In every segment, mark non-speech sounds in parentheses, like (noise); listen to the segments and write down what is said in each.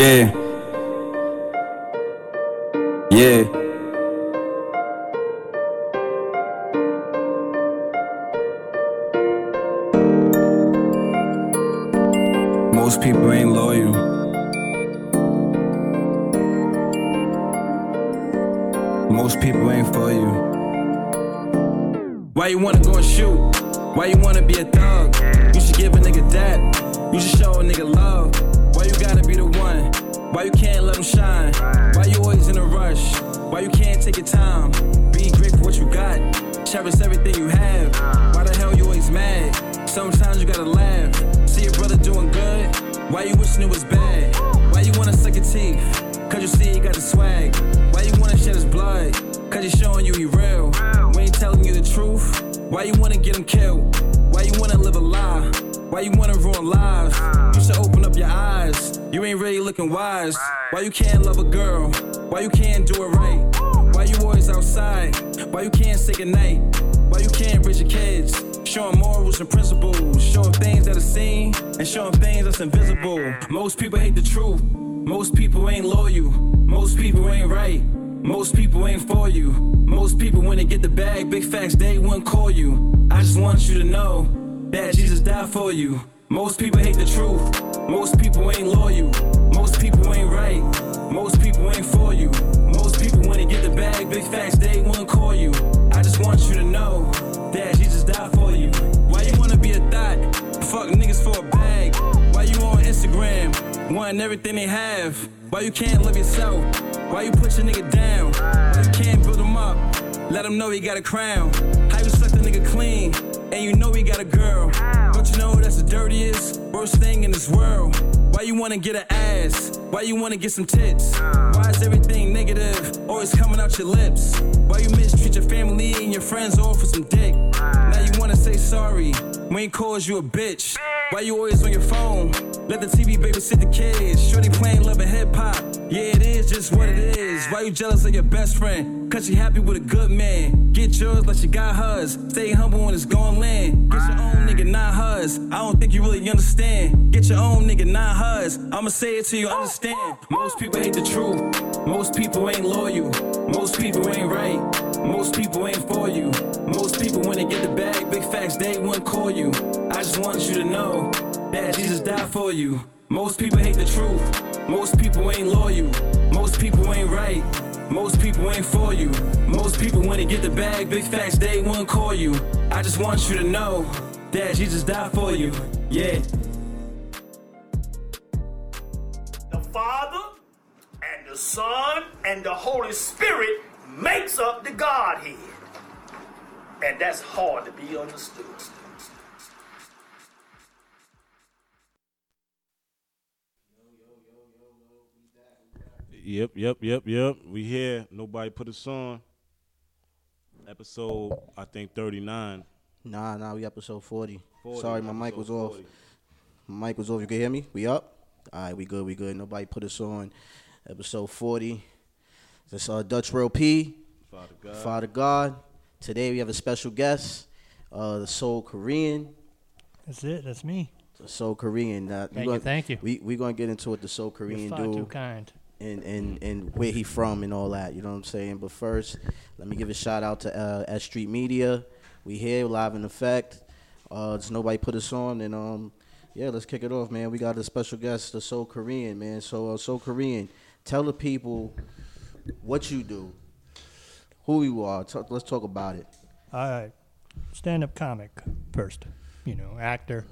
Yeah. Yeah. A crown. How you suck the nigga clean? And you know he got a girl. Don't you know that's the dirtiest, worst thing in this world? Why you wanna get an ass? Why you wanna get some tits? Why is everything negative always coming out your lips? Why you mistreat your family and your friends all for some dick? Now you wanna say sorry when he calls you a bitch. Why you always on your phone? Let the TV babysit the kids. Shorty playing love and hip hop. Yeah, it is just what it is. Why you jealous of your best friend? Cause she happy with a good man. Get yours like she got hers. Stay humble when it's going land. Get your own nigga, not hers. I don't think you really understand. Get your own nigga, not hers. I'ma say it till you understand. Most people hate the truth. Most people ain't loyal. Most people ain't right. Most people ain't for you. Most people, when they get the bag, big facts, they wouldn't call you. I just want you to know that Jesus died for you. Most people hate the truth. Most people ain't loyal. Most people ain't right. Most people ain't for you. Most people, when they get the bag, big facts, they wouldn't call you. I just want you to know that Jesus died for you. Yeah. The Father and the Son and the Holy Spirit makes up the Godhead. And that's hard to be understood. Yep, yep, yep, yep. We here. Nobody put us on. Episode, I think, 39. Nah, nah, we episode 40. 40, Sorry, my mic was episode off. My mic was off. You can hear me? We up? All right, we good, we good. Nobody put us on. Episode 40. This uh, Dutch Row P, Father God. Father God. Today we have a special guest, uh, the Soul Korean. That's it. That's me. The Soul Korean. Uh, Thank you, gonna- thank you. We we gonna get into what the Soul You're Korean far do. too kind. and, and, and where he from and all that. You know what I'm saying? But first, let me give a shout out to uh, S Street Media. We here live in effect. Uh, just nobody put us on, and um, yeah, let's kick it off, man. We got a special guest, the Soul Korean, man. So uh, Soul Korean, tell the people what you do, who you are. Talk, let's talk about it. Uh, stand-up comic first. You know, actor,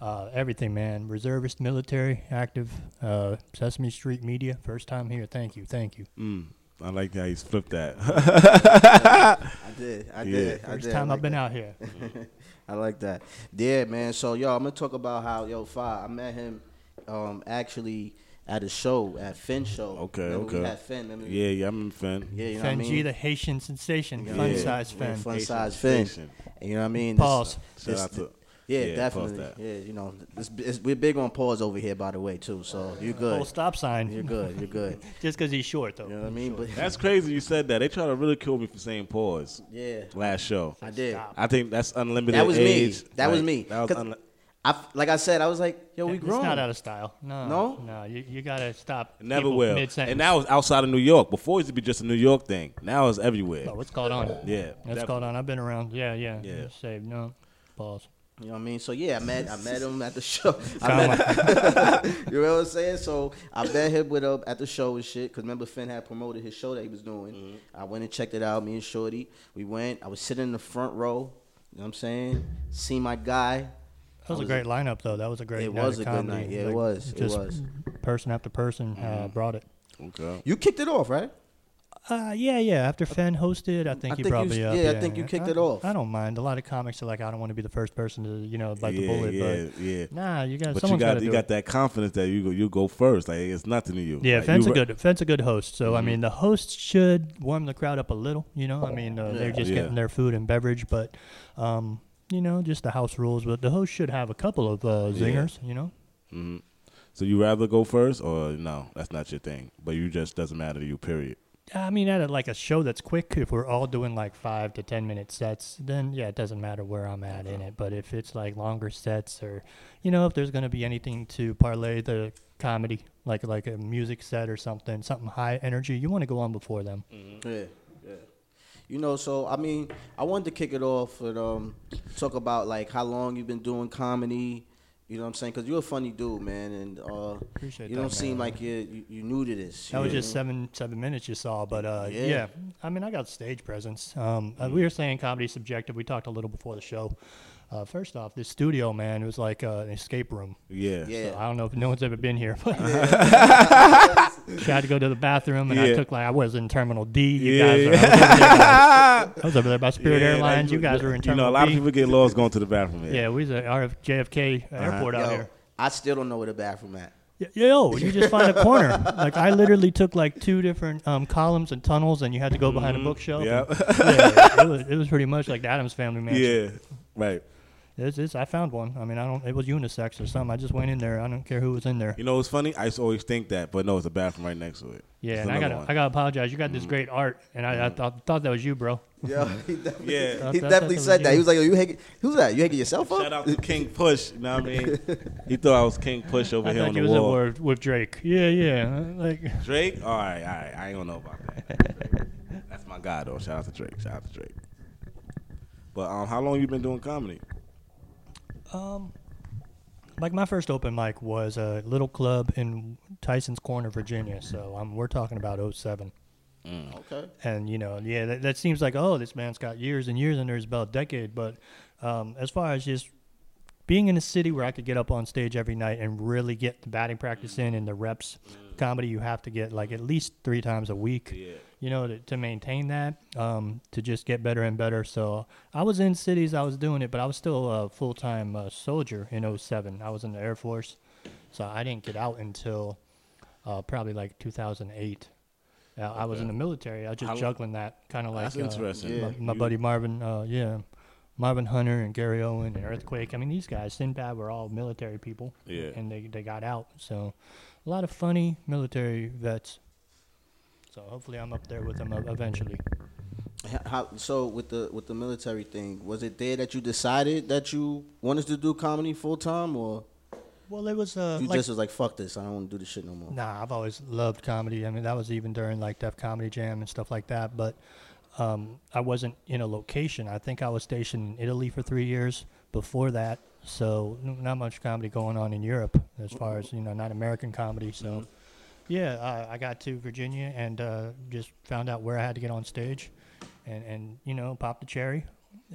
uh, everything, man. Reservist, military, active. Uh, Sesame Street Media. First time here. Thank you. Thank you. Mm, I like how he's flipped that. (laughs) I did, I Yeah. did, I First did. time I I've been that. out here. (laughs) I like that. Yeah, man. So yo, I'm gonna talk about how yo Fi. I met him um actually at a show at Finn show. Okay, Remember okay. We had Finn. Remember? yeah, yeah, I'm a fan. yeah. You know what I Fenji, mean? the Haitian sensation, Yeah. fun Yeah. size Yeah, fan. fun Haitian size Finn. sensation. And you know what I mean? Pause. Shout This- out to yeah, Yeah, definitely. Yeah, you know, it's, it's, we're big on pause over here, by the way, too. So you're uh, good. Full stop sign. You're good. You're good. (laughs) Just because he's short, though. You know what I mean? But That's crazy you said that. They try to really kill me for saying pause yeah, last show. I did. I think that's unlimited That was me. age. That was me. That was 'Cause unli- I f- like I said, I was like, yo, we It's grown. not out of style. No, No? no. You, you gotta stop. It never will. Mid-sentence. And now it's outside of New York. Before it used to be just a New York thing. Now it's everywhere. Oh, what's called on? Yeah, What's definitely. called on? I've been around. Yeah, yeah. Yeah. Just Say no. Pause. You know what I mean? So yeah, I met I met him at the show. (laughs) I met, (laughs) you know what I'm saying? So I met him with uh, at the show and shit. Cause remember Finn had promoted his show that he was doing. Mm-hmm. I went and checked it out. Me and Shorty, we went. I was sitting in the front row. You know what I'm saying? See my guy. That was, was a great lineup, though. That was a great. It was of a good night. Yeah, it Like, was. It Just was. person after person uh, brought it. Okay. You kicked it off, right? Uh, yeah, yeah. After Fenn hosted, I think I you think you brought s- me up. yeah, I think you kicked I- it off. I don't mind. A lot of comics are like, I don't want to be the first person to, you know, bite the bullet. yeah, but yeah. nah, you got But you got you got it. that confidence that you go you go first. Like it's nothing to you. Yeah, like, Fenn's a you re- good Fenn's a good host. So I Mhm. mean, the host should warm the crowd up a little. You know, I mean, uh, they're just Yeah. getting their food and beverage, but um, you know, just the house rules. But the host should have a couple of uh, Yeah. zingers. You know. Mm-hmm. So you rather go first or no? That's not your thing. But you just doesn't matter to you. Period. I mean, at a, like a show that's quick, if we're all doing like five to ten minute sets, then yeah, it doesn't matter where I'm at in it. But if it's like longer sets, or you know, if there's gonna be anything to parlay the comedy, like like a music set or something, something high energy, you want to go on before them. Yeah, yeah. You know, so I mean, I wanted to kick it off and um, talk about like how long you've been doing comedy. You know what I'm saying? Because you're a funny dude, man, and uh, Appreciate you don't seem man. like you're, you you new to this. That was know? just seven seven minutes you saw, but uh, Yeah. yeah. I mean, I got stage presence. Um, uh, we were saying comedy subjective. We talked a little before the show. Uh, first off, this studio, man, it was like uh, an escape room. Yeah. Yeah. So I don't know if no one's ever been here, but (laughs) (laughs) I had to go to the bathroom, and I took like I was in Terminal D. You Yeah, guys, yeah. are, I, was over there by, I was over there by Spirit Yeah, Airlines. like, you guys were in Terminal. D. You know, a lot B. of people get lost going to the bathroom. yeah, we was at RF, JFK Airport out Yo, here. I still don't know where the bathroom at. Y- Yo, you just find a corner. Like I literally took like two different um, columns and tunnels, and you had to go behind a bookshelf. Yeah. and- yeah, it was, it was pretty much like the Addams Family (laughs) Mansion. yeah. Right. It's, it's, I found one. I mean, I don't. It was unisex or something. I just went in there. I don't care who was in there. You know it's funny? I used always think that, but no, it's a bathroom right next to it. Yeah, It's and I another got one. I got to apologize. You got this great art, and I, I thought thought that was you, bro. (laughs) Yeah, he definitely, (laughs) Yeah. he Thought- thought definitely that said that. you. He was like, "Yo, you hanging? Who's that? You hanging yourself up?" Shout out to King Push. You know what I mean? (laughs) he thought I was King Push over I here thought on you the was at wall. war with Drake. Yeah, yeah. Like Drake? All right, all right. I ain't gonna know about that. That's my guy though. Shout out to Drake. Shout out to Drake. But um, how long you been doing comedy? Um, like my first open mic was a little club in Tyson's Corner, Virginia. So um, we're talking about 07. Okay. And you know, yeah, that, that seems like oh, this man's got years and years under his belt, decade. But um, as far as just being in a city where I could get up on stage every night and really get the batting practice in and the reps, comedy you have to get like at least three times a week. Yeah. You know, to, to maintain that, um, to just get better and better. So I was in cities, I was doing it, but I was still a full time uh, soldier in 07. I was in the Air Force, so I didn't get out until uh, probably like 2008. Uh, I was in the military. I was just How- juggling that kind of like That's uh, interesting. Yeah. my, my buddy Marvin, uh, yeah, Marvin Hunter and Gary Owen and Earthquake. I mean, these guys, Sinbad, were all military people, Yeah. and they they got out. So a lot of funny military vets. So hopefully, I'm up there with them uh, eventually. How, so with the with the military thing, was it there that you decided that you wanted to do comedy full time, or Well, it was uh, you like just was like, "Fuck this, I don't want to do this shit no more"? Nah, I've always loved comedy. I mean, that was even during like Def Comedy Jam and stuff like that. But um, I wasn't in a location. I think I was stationed in Italy for three years before that. So not much comedy going on in Europe as far as you know, not American comedy. So yeah, I, I got to Virginia and uh, just found out where I had to get on stage, and and you know, popped the cherry.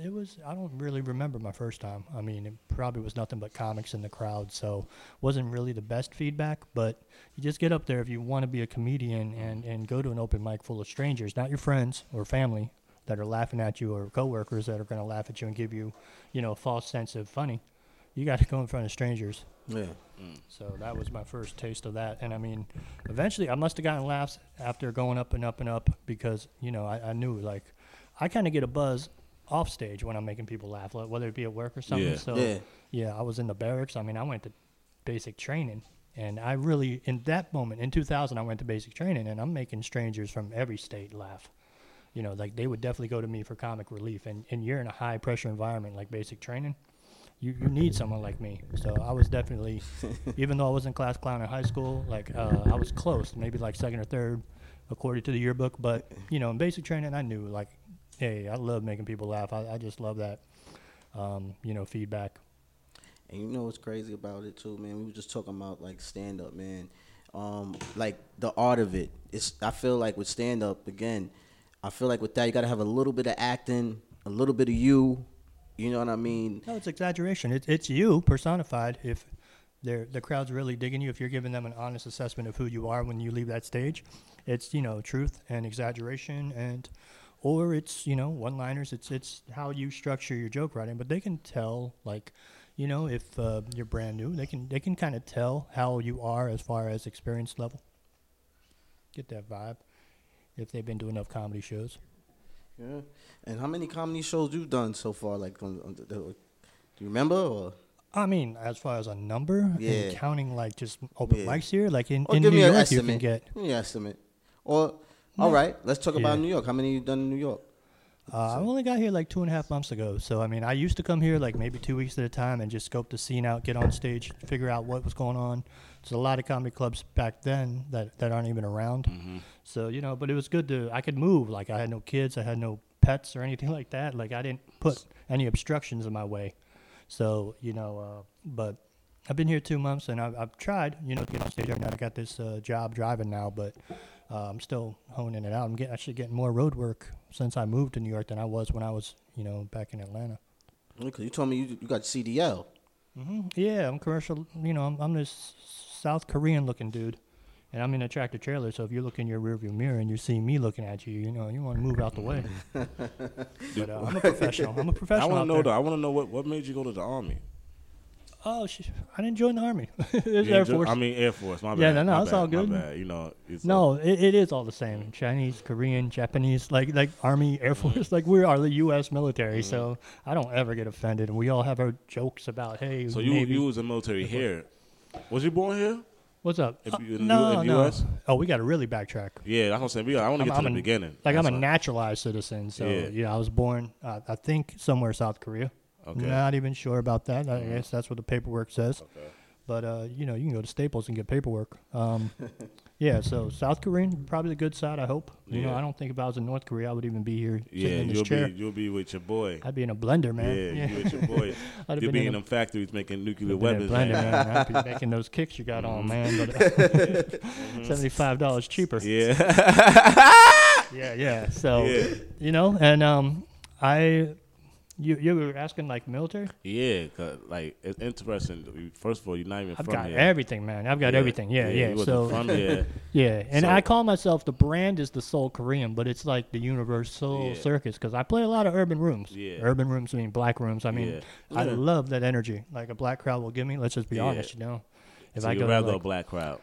It was I don't really remember my first time. I mean, it probably was nothing but comics in the crowd, so wasn't really the best feedback. But you just get up there if you want to be a comedian and and go to an open mic full of strangers, not your friends or family that are laughing at you or coworkers that are going to laugh at you and give you, you know, a false sense of funny. You got to go in front of strangers. Yeah. So that was my first taste of that. And I mean, eventually I must have gotten laughs after going up and up and up because, you know, I, I knew like I kind of get a buzz off stage when I'm making people laugh, like, whether it be at work or something. Yeah. So Yeah. yeah, I was in the barracks. I mean, I went to basic training. And I really, in that moment, in 2000, I went to basic training, and I'm making strangers from every state laugh. You know, like they would definitely go to me for comic relief. And, and you're in a high pressure environment like basic training you, you need someone like me. So I was definitely, (laughs) even though I wasn't class clown in high school, like uh, I was close, maybe like second or third, according to the yearbook. But you know, in basic training, I knew like, hey, I love making people laugh. I, I just love that, um, you know, feedback. And you know what's crazy about it too, man? We were just talking about like stand up, man. Um, like the art of it. It's I feel like with stand up again, I feel like with that you gotta have a little bit of acting, a little bit of you. You know what I mean? No, it's exaggeration. It, it's you personified. If the crowd's really digging you, if you're giving them an honest assessment of who you are when you leave that stage, it's you know truth and exaggeration and or it's you know one-liners. It's it's how you structure your joke writing. But they can tell like you know if uh, you're brand new, they can they can kind of tell how you are as far as experience level. Get that vibe if they've been doing enough comedy shows. Yeah. And how many comedy shows you've done so far? Like, on, on do you remember? Or I mean, as far as a number, Yeah. counting like just open Yeah. mics here, like in, in New York, you can get. Give me an estimate. Or all right, let's talk about Yeah. New York. How many you done in New York? Uh, I only got here like two and a half months ago, so I mean, I used to come here like maybe two weeks at a time and just scope the scene out, get on stage, figure out what was going on. There's a lot of comedy clubs back then that, that aren't even around. Mm-hmm. So you know, but it was good to I could move. Like I had no kids, I had no pets or anything (laughs) like that. Like I didn't put any obstructions in my way. So you know, uh, but I've been here two months and I've, I've tried, you know, to get on stage every night. I got this uh, job driving now, but uh, I'm still honing it out. I'm get, actually getting more road work since I moved to New York than I was when I was, you know, back in Atlanta. Because you told me you, you got CDL. Mm-hmm. Yeah, I'm commercial. You know, I'm, I'm this South Korean looking dude, and I'm in a tractor trailer. So if you look in your rearview mirror and you see me looking at you, you know, you want to move out the way. (laughs) but uh, I'm a professional. I'm a I professional. want to know though. I want to know what what made you go to the army. Oh, sh- I didn't join the army. (laughs) it was Air Force. I mean Air Force. My bad. Yeah, no, no, it's all my bad. You know, it's No, uh, it, it is all the same. Chinese, Korean, Japanese, like like Army, Air Mm-hmm. Force, like we are the U.S. military. So I don't ever get offended, and we all have our jokes about hey. so you Navy. you was in military here. Was you born here? What's up? If Uh, you- in no, U- no. US? Oh, we got to really backtrack. Yeah, that's what I'm saying. We, I want to I'm- get to the a- beginning. Like I'm a That's naturalized citizen, so Yeah. yeah, I was born. Uh, I think somewhere South Korea. Okay. Mm-hmm. Not even sure about that. I guess that's what the paperwork says. Okay. But uh, you know, you can go to Staples and get paperwork. Um, (laughs) yeah, so South Korean, probably the good side. I hope. You know, I don't think if I was in North Korea, I would even be here sitting Yeah, in this you'll chair. be you'll be with your boy. I'd be in a blender, man. Yeah, you with your boy. (laughs) I'd have You'll been be in in a- them factories making nuclear Been in a weapons. blender, man. man. I'd be (laughs) making those kicks you got on, man. But uh, seventy-five dollars cheaper. Yeah. yeah, yeah. So Yeah. you know, and um, I, you you were asking like military. Yeah, cause like it's interesting. First of all, you're not even I've from got here. everything, man. I've got Yeah. everything. Yeah, yeah. Wasn't so from here. (laughs) yeah, and So- I call myself the brand is the Soul Korean, but it's like the universal Yeah. circus because I play a lot of urban rooms. Yeah. Urban rooms, I mean black rooms. I mean, Yeah. I love that energy. Like a black crowd will give me. Let's just be Yeah. honest, you know. If so I go, rather a like, black crowd.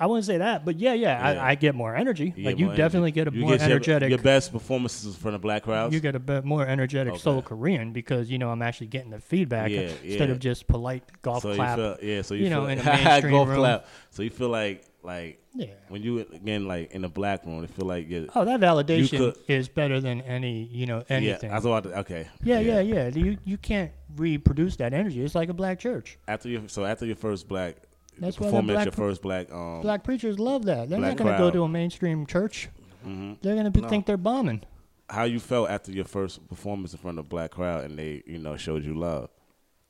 I wouldn't say that, but yeah, yeah, Yeah. I, I get more energy. You like get you more definitely energy. get a You more your- energetic. Your, best performances from the black crowds. you get a bit more energetic Okay. soul Korean because you know I'm actually getting the feedback Yeah, instead yeah. of just polite golf so clap. you feel, yeah. So you, you know, feel, in a (laughs) mainstream golf room. clap. So you feel like like yeah. when you again like in the black room, it feel like you Oh, that validation could- is better than any you know anything. Yeah, I thought okay. Yeah, yeah, yeah. You you can't reproduce that energy. It's like a black church. After your so after your first black That's why the performance, black your first black um Black preachers love that. They're not going to go to a mainstream church. mhm. They're going to No. think they're bombing. how you felt after your first performance in front of a black crowd and they you know showed you love.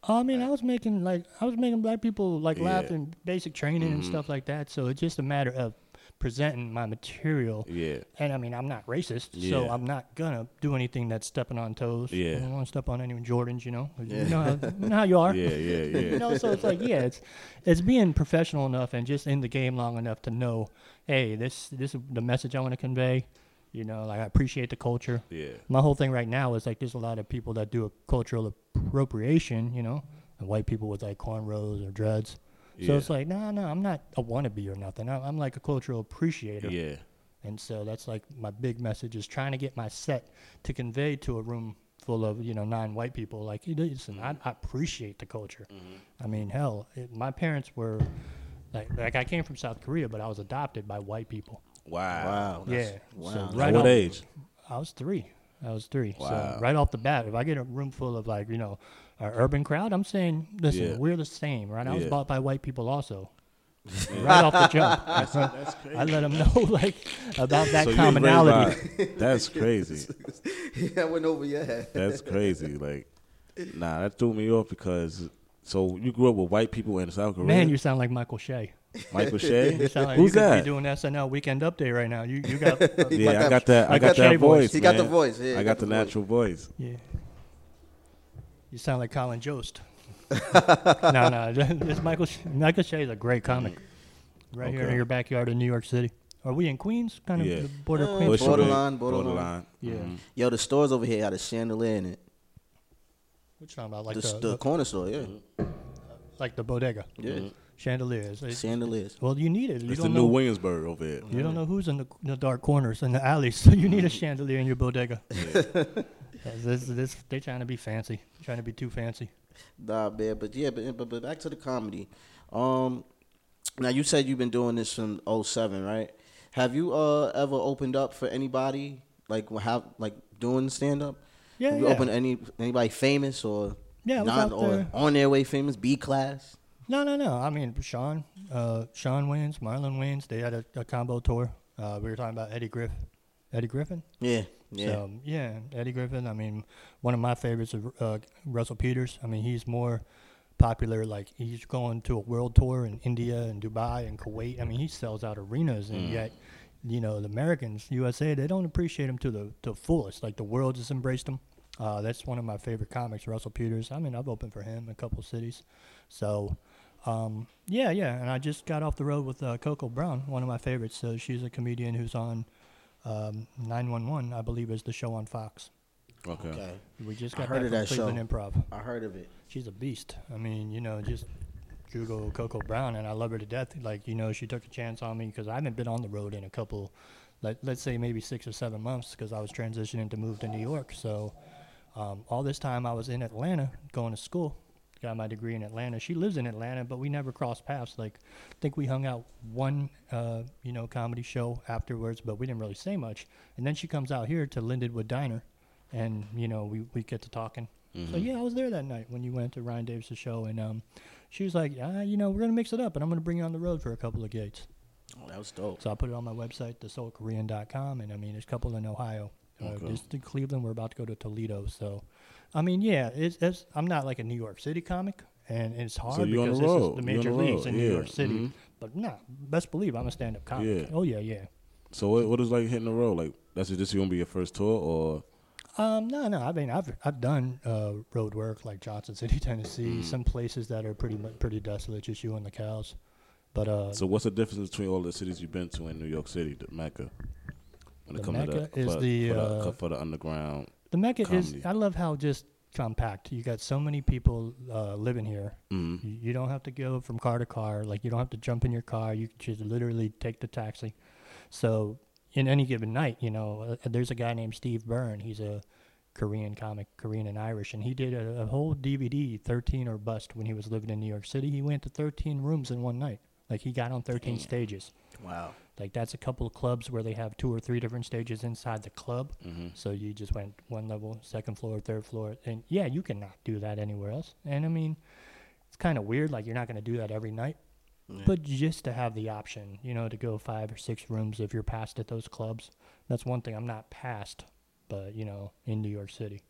I mean, I was making like I was making black people like Yeah. laugh in basic training and Mhm. stuff like that. So it's just a matter of presenting my material. Yeah, And I mean, I'm not racist, so I'm not gonna do anything that's stepping on toes. Yeah. I don't want to step on any Jordans, you know. Yeah. You know, how, you know how you are. (laughs) yeah, yeah, yeah. (laughs) you know, so it's like, yeah, it's it's being professional enough and just in the game long enough to know, hey, this this is the message I want to convey. You know, like I appreciate the culture. yeah. My whole thing right now is like there's a lot of people that do a cultural appropriation. You know, and white people with like cornrows or dreads. So yeah. it's like, no, no, I'm not a wannabe or nothing. I'm, I'm like a cultural appreciator. yeah, And so that's like my big message is trying to get my set to convey to a room full of you know non-white people. Like, listen, I, I appreciate the culture. Mm-hmm. I mean, hell, it, my parents were like like I came from South Korea, but I was adopted by white people. Wow. Wow. yeah. Wow. So right what off- age? I was three. I was three. Wow. So right off the bat, if I get a room full of like you know our urban crowd. I'm saying, listen, Yeah. we're the same, right? I was Yeah. bought by white people also. (laughs) right off the jump. That's, that's crazy. I let them know (laughs) like about that So you was raised commonality. by- That's crazy. (laughs) yeah, I went over your head. That's crazy. Like, nah, that threw me off because. So you grew up with white people in South Korea. Man, you sound like Michael Che. Michael Che. You sound like Who's you could that? be doing SNL Weekend Update right now. You you got Yeah, I got that. I like got that that voice. voice. He got the man. voice, yeah, I got got the the voice. natural voice. yeah. You sound like Colin Jost. (laughs) no, no, (laughs) it's Michael Sh- Michael Che is a great comic. Right here in your backyard in New York City. Are we in Queens? Kind of Yeah. the border of Uh, Queens. Bushwick, Borderline, borderline. Yeah. Mhm. Yo, the stores over here had a chandelier in it. What you talking about? Like The, the, the the- corner store, yeah. like the bodega. Yeah. Chandeliers. It- Chandeliers. well, you need it. You It's the don't new. Williamsburg over here. You don't know who's in the, the dark corners and the alleys, (laughs) so you need a chandelier in your bodega. 'Cause this, this, they trying to be fancy, trying to be too fancy. Nah, man, but yeah, but, but but back to the comedy. Um, now you said you've been doing this from 07, right? Have you uh ever opened up for anybody like have like doing stand up? Yeah, Have you yeah. opened any anybody famous or Yeah, not or there. on their way famous? B class. No, no, no. I mean, Shawn, uh, Shawn Wayans, Marlon Wayans. they had a, a combo tour. Uh, we were talking about Eddie Griff, Eddie Griffin. Yeah, yeah. So yeah, Eddie Griffin. I mean, one of my favorites is uh, Russell Peters. I mean, he's more popular. Like he's going to a world tour in India and Dubai and Kuwait. I mean, he sells out arenas, and yet, you know, the Americans, USA, they don't appreciate him to the to fullest. Like the world has embraced him. Uh, that's one of my favorite comics, Russell Peters. I mean, I've opened for him in a couple cities. So, um, yeah, yeah. And I just got off the road with uh, Coco Brown, one of my favorites. So she's a comedian who's on um, 911, I believe, is the show on Fox. Okay. Okay, We just I got heard back of from that show. Cleveland Improv. I heard of it. She's a beast. I mean, you know, just Google Coco Brown, and I love her to death. Like, you know, she took a chance on me because I haven't been on the road in a couple, let, let's say maybe six or seven months because I was transitioning to move to New York. So um, all this time I was in Atlanta going to school. Got my degree in Atlanta. She lives in Atlanta, but we never crossed paths. Like, I think we hung out one, uh, you know, comedy show afterwards, but we didn't really say much. And then she comes out here to Lindenwood Diner, and you know, we, we get to talking. So yeah, I was there that night when you went to Ryan Davis' show, and um, she was like, uh, you know, we're gonna mix it up, and I'm gonna bring you on the road for a couple of gigs. Oh, that was dope. So I put it on my website, thesoulkorean.com, and I mean, there's a couple in Ohio. Uh, Okay. Just in Cleveland, we're about to go to Toledo. So, I mean, yeah, it's, it's I'm not like a New York City comic, and it's hard you're because this road. is the major leagues in New York City. Mhm. But nah, best believe I'm a stand-up comic. Yeah. Oh yeah, yeah. So what, what is like hitting the road? Like that's just gonna be your first tour, or Um, no, no. I mean, I've I've done uh, road work like Johnson City, (laughs) Tennessee. Some places that are pretty pretty desolate, just you and the cows. But uh, so what's the difference between all the cities you've been to in New York City, the Mecca? When The it comes Mecca to is for, the, for, uh, the, for the underground. The Mecca is. I love how just compact. You got so many people uh, living here. Mhm. You, you don't have to go from car to car. Like you don't have to jump in your car. You can just literally take the taxi. So in any given night, you know, uh, there's a guy named Steve Byrne. He's a Korean comic, Korean and Irish, and he did a, a whole DVD, 13 or Bust, when he was living in New York City. He went to 13 rooms in one night. Like he got on 13 stages. Wow. Like that's a couple of clubs where they have two or three different stages inside the club. Mm-hmm. So you just went one level, second floor, third floor, and yeah, you cannot do that anywhere else. And I mean, it's kind of weird. Like you're not going to do that every night, but just to have the option, you know, to go five or six rooms if you're past at those clubs. That's one thing I'm not past, but you know, in New York City,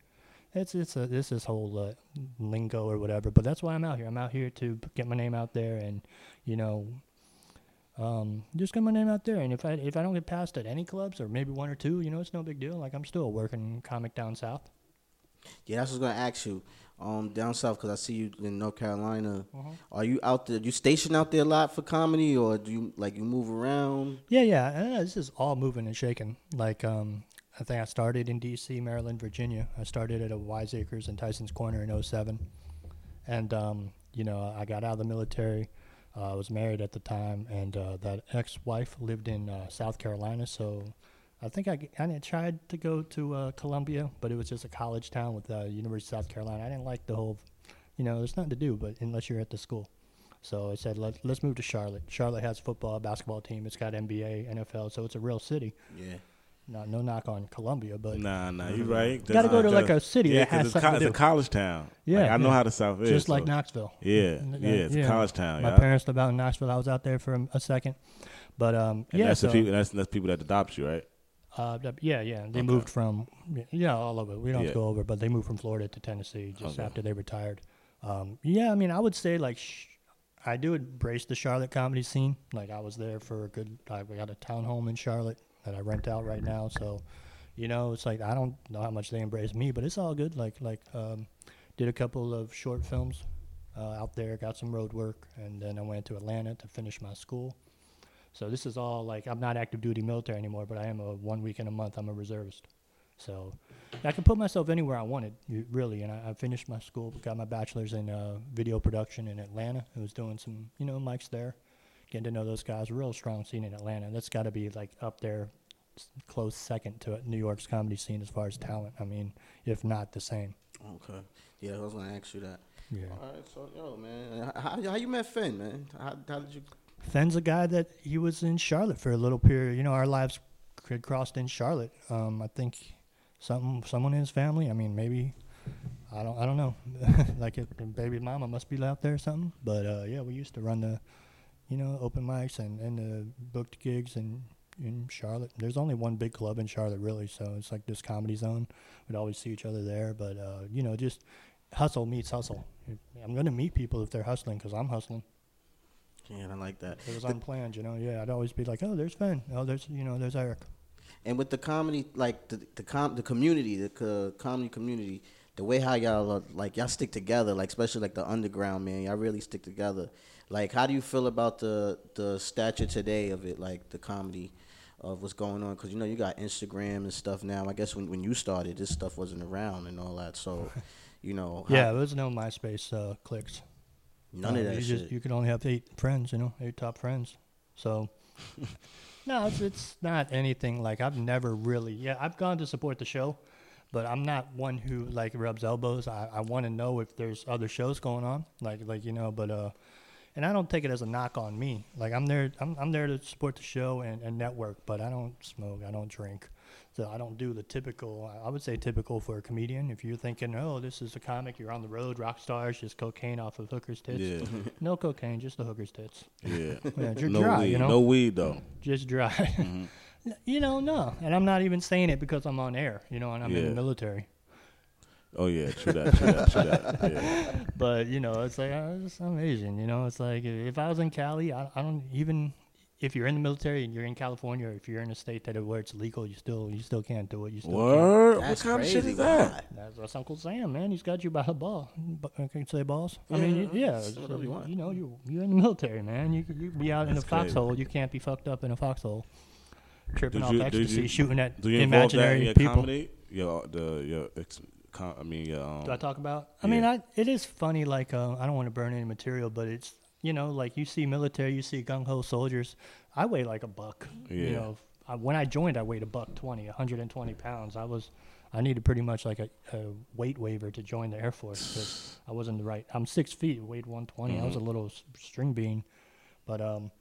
it's it's a this is whole uh, lingo or whatever. But that's why I'm out here. I'm out here to get my name out there, and you know, um, just get my name out there. And if I if I don't get past at any clubs or maybe one or two, you know, it's no big deal. Like I'm still a working comic down south. Yeah, that's what I was gonna ask you. Um, down south, because I see you in North Carolina. Uh-huh. Are you out there? You stationed out there a lot for comedy, or do you like you move around? Yeah, yeah. Uh, this is all moving and shaking. Like, um, I think I started in D.C., Maryland, Virginia. I started at a Wiseacres in Tyson's Corner in 07. And, um, you know, I got out of the military. Uh, I was married at the time, and uh, that ex-wife lived in uh, South Carolina. So I think I, didn't- tried to go to uh, Columbia, but it was just a college town with uh, University of South Carolina. I didn't like the whole, you know, there's nothing to do, but unless you're at the school. So I said, Let, let's move to Charlotte. Charlotte has football, basketball team. It's got NBA, NFL, so it's a real city. Yeah. Not no knock on Columbia, but Nah, nah, you right. You Gotta go to, like, a city yeah, that has 'cause it's, something to it's a college town. Yeah, Like, I know yeah. how the South is. just like so- Knoxville. Yeah, yeah, it's a college town. My yeah. parents live out in Knoxville. I was out there for a, a second, but um, And yeah, that's so, the people. That's that's people that adopt you, right? uh, yeah, yeah. They Okay. moved from yeah, all over. We don't have Yeah. to go over, but they moved from Florida to Tennessee just Okay. after they retired. Um, yeah, I mean, I would say like sh- I do embrace the Charlotte comedy scene. Like I was there for a good. I we got a townhome in Charlotte that I rent out right now, so you know, it's like I don't know how much they embrace me, but it's all good. Like like um, did a couple of short films uh, out there, got some road work, and then I went to Atlanta to finish my school. So this is all like I'm not active duty military anymore, but I am a one week in a month. I'm a reservist, so I can put myself anywhere I wanted, really. And I, I finished my school, got my bachelor's in uh, video production in Atlanta. I was doing some, you know, mics there, getting to know those guys. Real strong scene in Atlanta. That's got to be like up there, close second to New York's comedy scene as far as talent. I mean, if not the same. Okay. Yeah, I was gonna ask you that. Yeah. All right, so yo, man, how, how you met Finn, man? How, how did you? Finn's a guy that he was in Charlotte for a little period. You know, our lives cr- crossed in Charlotte. Um, I think something, someone in his family. I mean, maybe I don't, I don't know. (laughs) like it, baby mama must be out there or something. But uh, yeah, we used to run the, you know, open mics and and the booked gigs in in Charlotte. There's only one big club in Charlotte, really. So it's like this comedy zone. We'd always see each other there. But uh, you know, just hustle meets hustle. I'm gonna meet people if they're hustling because I'm hustling. Yeah, I like that. It was unplanned, you know. Yeah, I'd always be like, "Oh, there's Finn. Oh, there's you know, there's Eric." And with the comedy, like the the com the community, the co- comedy community, the way how y'all are, like y'all stick together, like especially like the underground man, y'all really stick together. Like, how do you feel about the the stature today of it, like the comedy of what's going on? Because you know you got Instagram and stuff now. I guess when when you started, this stuff wasn't around and all that. So, (laughs) you know, how- Yeah, there was no MySpace uh, clicks. none Uh, of that you shit. Just, you could only have eight friends, you know, eight top friends. So, (laughs) no, it's it's not anything like I've never really. Yeah, I've gone to support the show, but I'm not one who like rubs elbows. I, I want to know if there's other shows going on, like like you know, but uh. And I don't take it as a knock on me. Like I'm there, I'm, I'm there to support the show and, and network, but I don't smoke, I don't drink, so I don't do the typical. I would say typical for a comedian. If you're thinking, oh, this is a comic, you're on the road, rock stars, just cocaine off of hookers' tits. Yeah, (laughs) No cocaine, just the hooker's tits. yeah. (laughs) Yeah, you're no dry, weed, you know. no weed though. Just dry. Mm-hmm. (laughs) you know, no. And I'm not even saying it because I'm on air, you know, and I'm in the military. Oh yeah, true that, true that, true that. (laughs) Yeah. But you know, it's like uh, it's- I'm Asian. You know, it's like if I was in Cali, I, I don't even. If you're in the military and you're in California, or if you're in a state that where it's legal, you still you still can't do it. You still can't. Word? What kind crazy. of shit is that? That's, that's Uncle Sam, man. He's got you by the ball. But I can say balls. I mean, you- yeah. say whatever so, you want. you know, you you're in the military, man. You could you be out in a That's crazy. foxhole. You can't be fucked up in a foxhole, tripping Did off you- ecstasy, you- shooting at Do that in imaginary people. comedy? Your the your ex, com, I mean your um. Do I talk about? I mean, I, it is funny. Like, uh, I don't want to burn any material, but it's you know, like you see military, you see gung ho soldiers. I weigh like a buck. You Yeah. know, I, when I joined, I weighed a buck twenty, 120 pounds. I was, I needed pretty much like a, a weight waiver to join the Air Force because (sighs) I wasn't the right. I'm six feet, weighed 120. I was a Mm-hmm. little s- string bean, but um.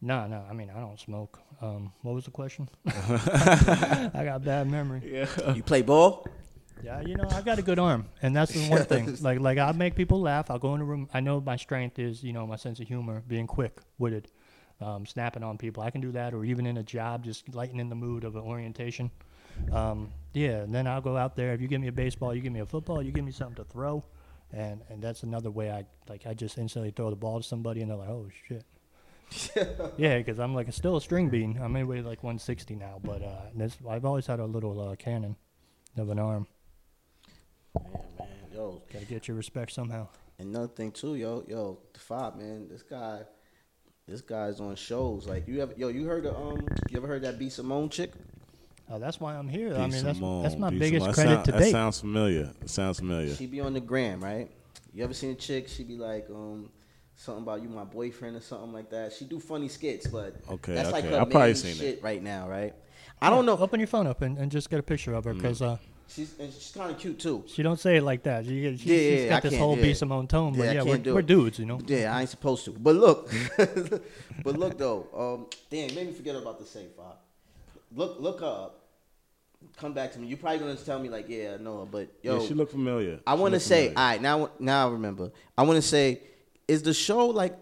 No, no. I mean, I don't smoke. Um, what was the question? (laughs) (laughs) I got bad memory. yeah. You play ball? Yeah, you know, I've got a good arm, and that's the one thing. (laughs) Like, like I make people laugh. I'll go in a room. I know my strength is, you know, my sense of humor, being quick witted, um, snapping on people. I can do that, or even in a job, just lightening the mood of an orientation. Um, yeah, and then I'll go out there. If you give me a baseball, you give me a football, you give me something to throw, and and that's another way I like. I just instantly throw the ball to somebody, and they're like, "Oh shit." (laughs) yeah, because I'm like still a string bean. I'm anyway like 160 now, but uh, that's, I've always had a little uh, cannon of an arm. Man, man, yo. Gotta get your respect somehow. Another thing too, yo, yo, the five man. This guy, this guy's on shows. Like you ever, yo, you heard of um, you ever heard that B Simone chick? Oh, that's why I'm here. B. I mean, that's, Simone, that's my B. biggest Simone. credit that sound, to That date. sounds familiar. It sounds familiar. She be on the gram, right? You ever seen a chick? She be like, um, something about you, my boyfriend, or something like that. She do funny skits, but Okay, that's like okay. her I probably main seen shit right now, right? I don't know. Open your phone up and, and just get a picture of her Mm. because uh, She's and she's kind of cute too. she don't say it like that. She, she, Yeah, she's yeah, got I this whole yeah. B Simone tone, but Yeah, yeah, we're, we're dudes, you know. Yeah, I ain't supposed to. But look, (laughs) but look though. Um, damn, made me forget about the safe. Five. look look up. Come back to me. You're probably gonna tell me like, yeah, I know but yo, yeah, she look familiar. I want to say, familiar. all right, now now I remember. I want to say, is the show like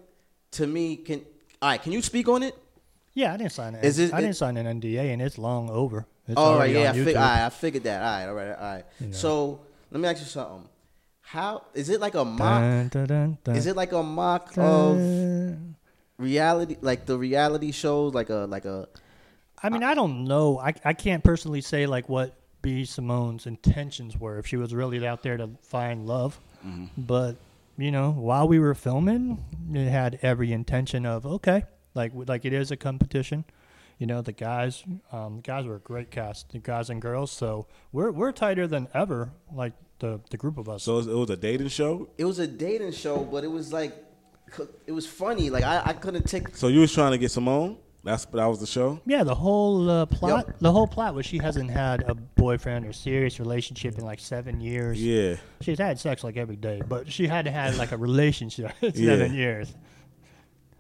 to me? Can all right? Can you speak on it? Yeah, I didn't sign it. Is it- I it- didn't sign an NDA, and it's long over. It's All right, yeah, I, fig- YouTube. all right, I figured that. All right, all right, all right. So let me ask you something. How is it like a mock? Dun, dun, dun, Is it like a mock of reality, like the reality shows, like a like a? I mean, I don't know. I I can't personally say like what B Simone's intentions were if she was really out there to find love, Mm-hmm. but you know, while we were filming, it had every intention of okay, like like it is a competition. You know, the guys, um, the guys were a great cast, the guys and girls. So we're we're tighter than ever. Like the the group of us. So it was a dating show. It was a dating show, but it was like, it was funny. Like I, I couldn't take. So you was trying to get Simone. That's that was the show. Yeah, the whole uh, plot. Yep. The whole plot was she hasn't had a boyfriend or serious relationship in like seven years. Yeah. She's had sex like every day, but she had to have like a relationship (laughs) in seven Yeah. years.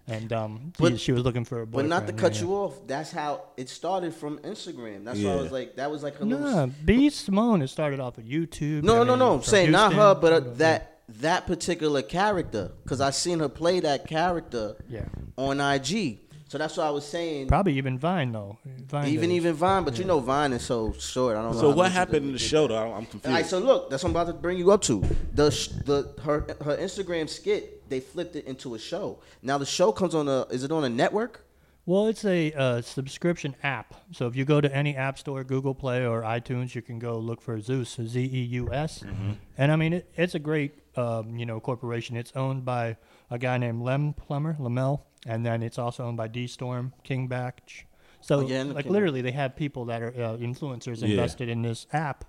And um, she, But- she was looking for a boy. But not to cut yeah. you off. That's how it started from Instagram. That's why I was like, that was like her Nah, little. B Simone it started off at YouTube. No, I no, mean, no. from Saying not her, but uh, that that particular character, because I seen her play that character Yeah, on IG. So that's what I was saying. probably even Vine though. Vine even days. even Vine, but you know Vine is so short. I don't know. So how what happened in the show though? I'm confused. All right, so look, that's what I'm about to bring you up to. The the her her Instagram skit, they flipped it into a show. Now the show comes on a. Is it on a network? Well, it's a uh, subscription app. So if you go to any app store, Google Play or iTunes, you can go look for Zeus, Z E U S. And I mean, it, it's a great, um, you know, corporation. It's owned by a guy named Lem Plummer, Lemuel, and then it's also owned by DeStorm, Kingback. So, Oh, yeah, I know like, King Bach. literally, they have people that are uh, influencers Yeah. invested in this app.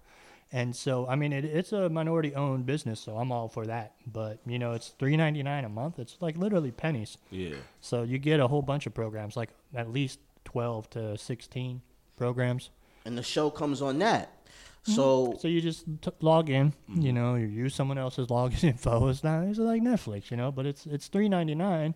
And so, I mean, it, it's a minority-owned business, so I'm all for that. But you know, it's three ninety nine a month. It's like literally pennies. yeah. So you get a whole bunch of programs, like at least 12 to 16 programs. And the show comes on that. So So you just t- log in, Mm-hmm. you know, you use someone else's (laughs) login info. It's not, it's like Netflix, you know, but it's it's 3.99.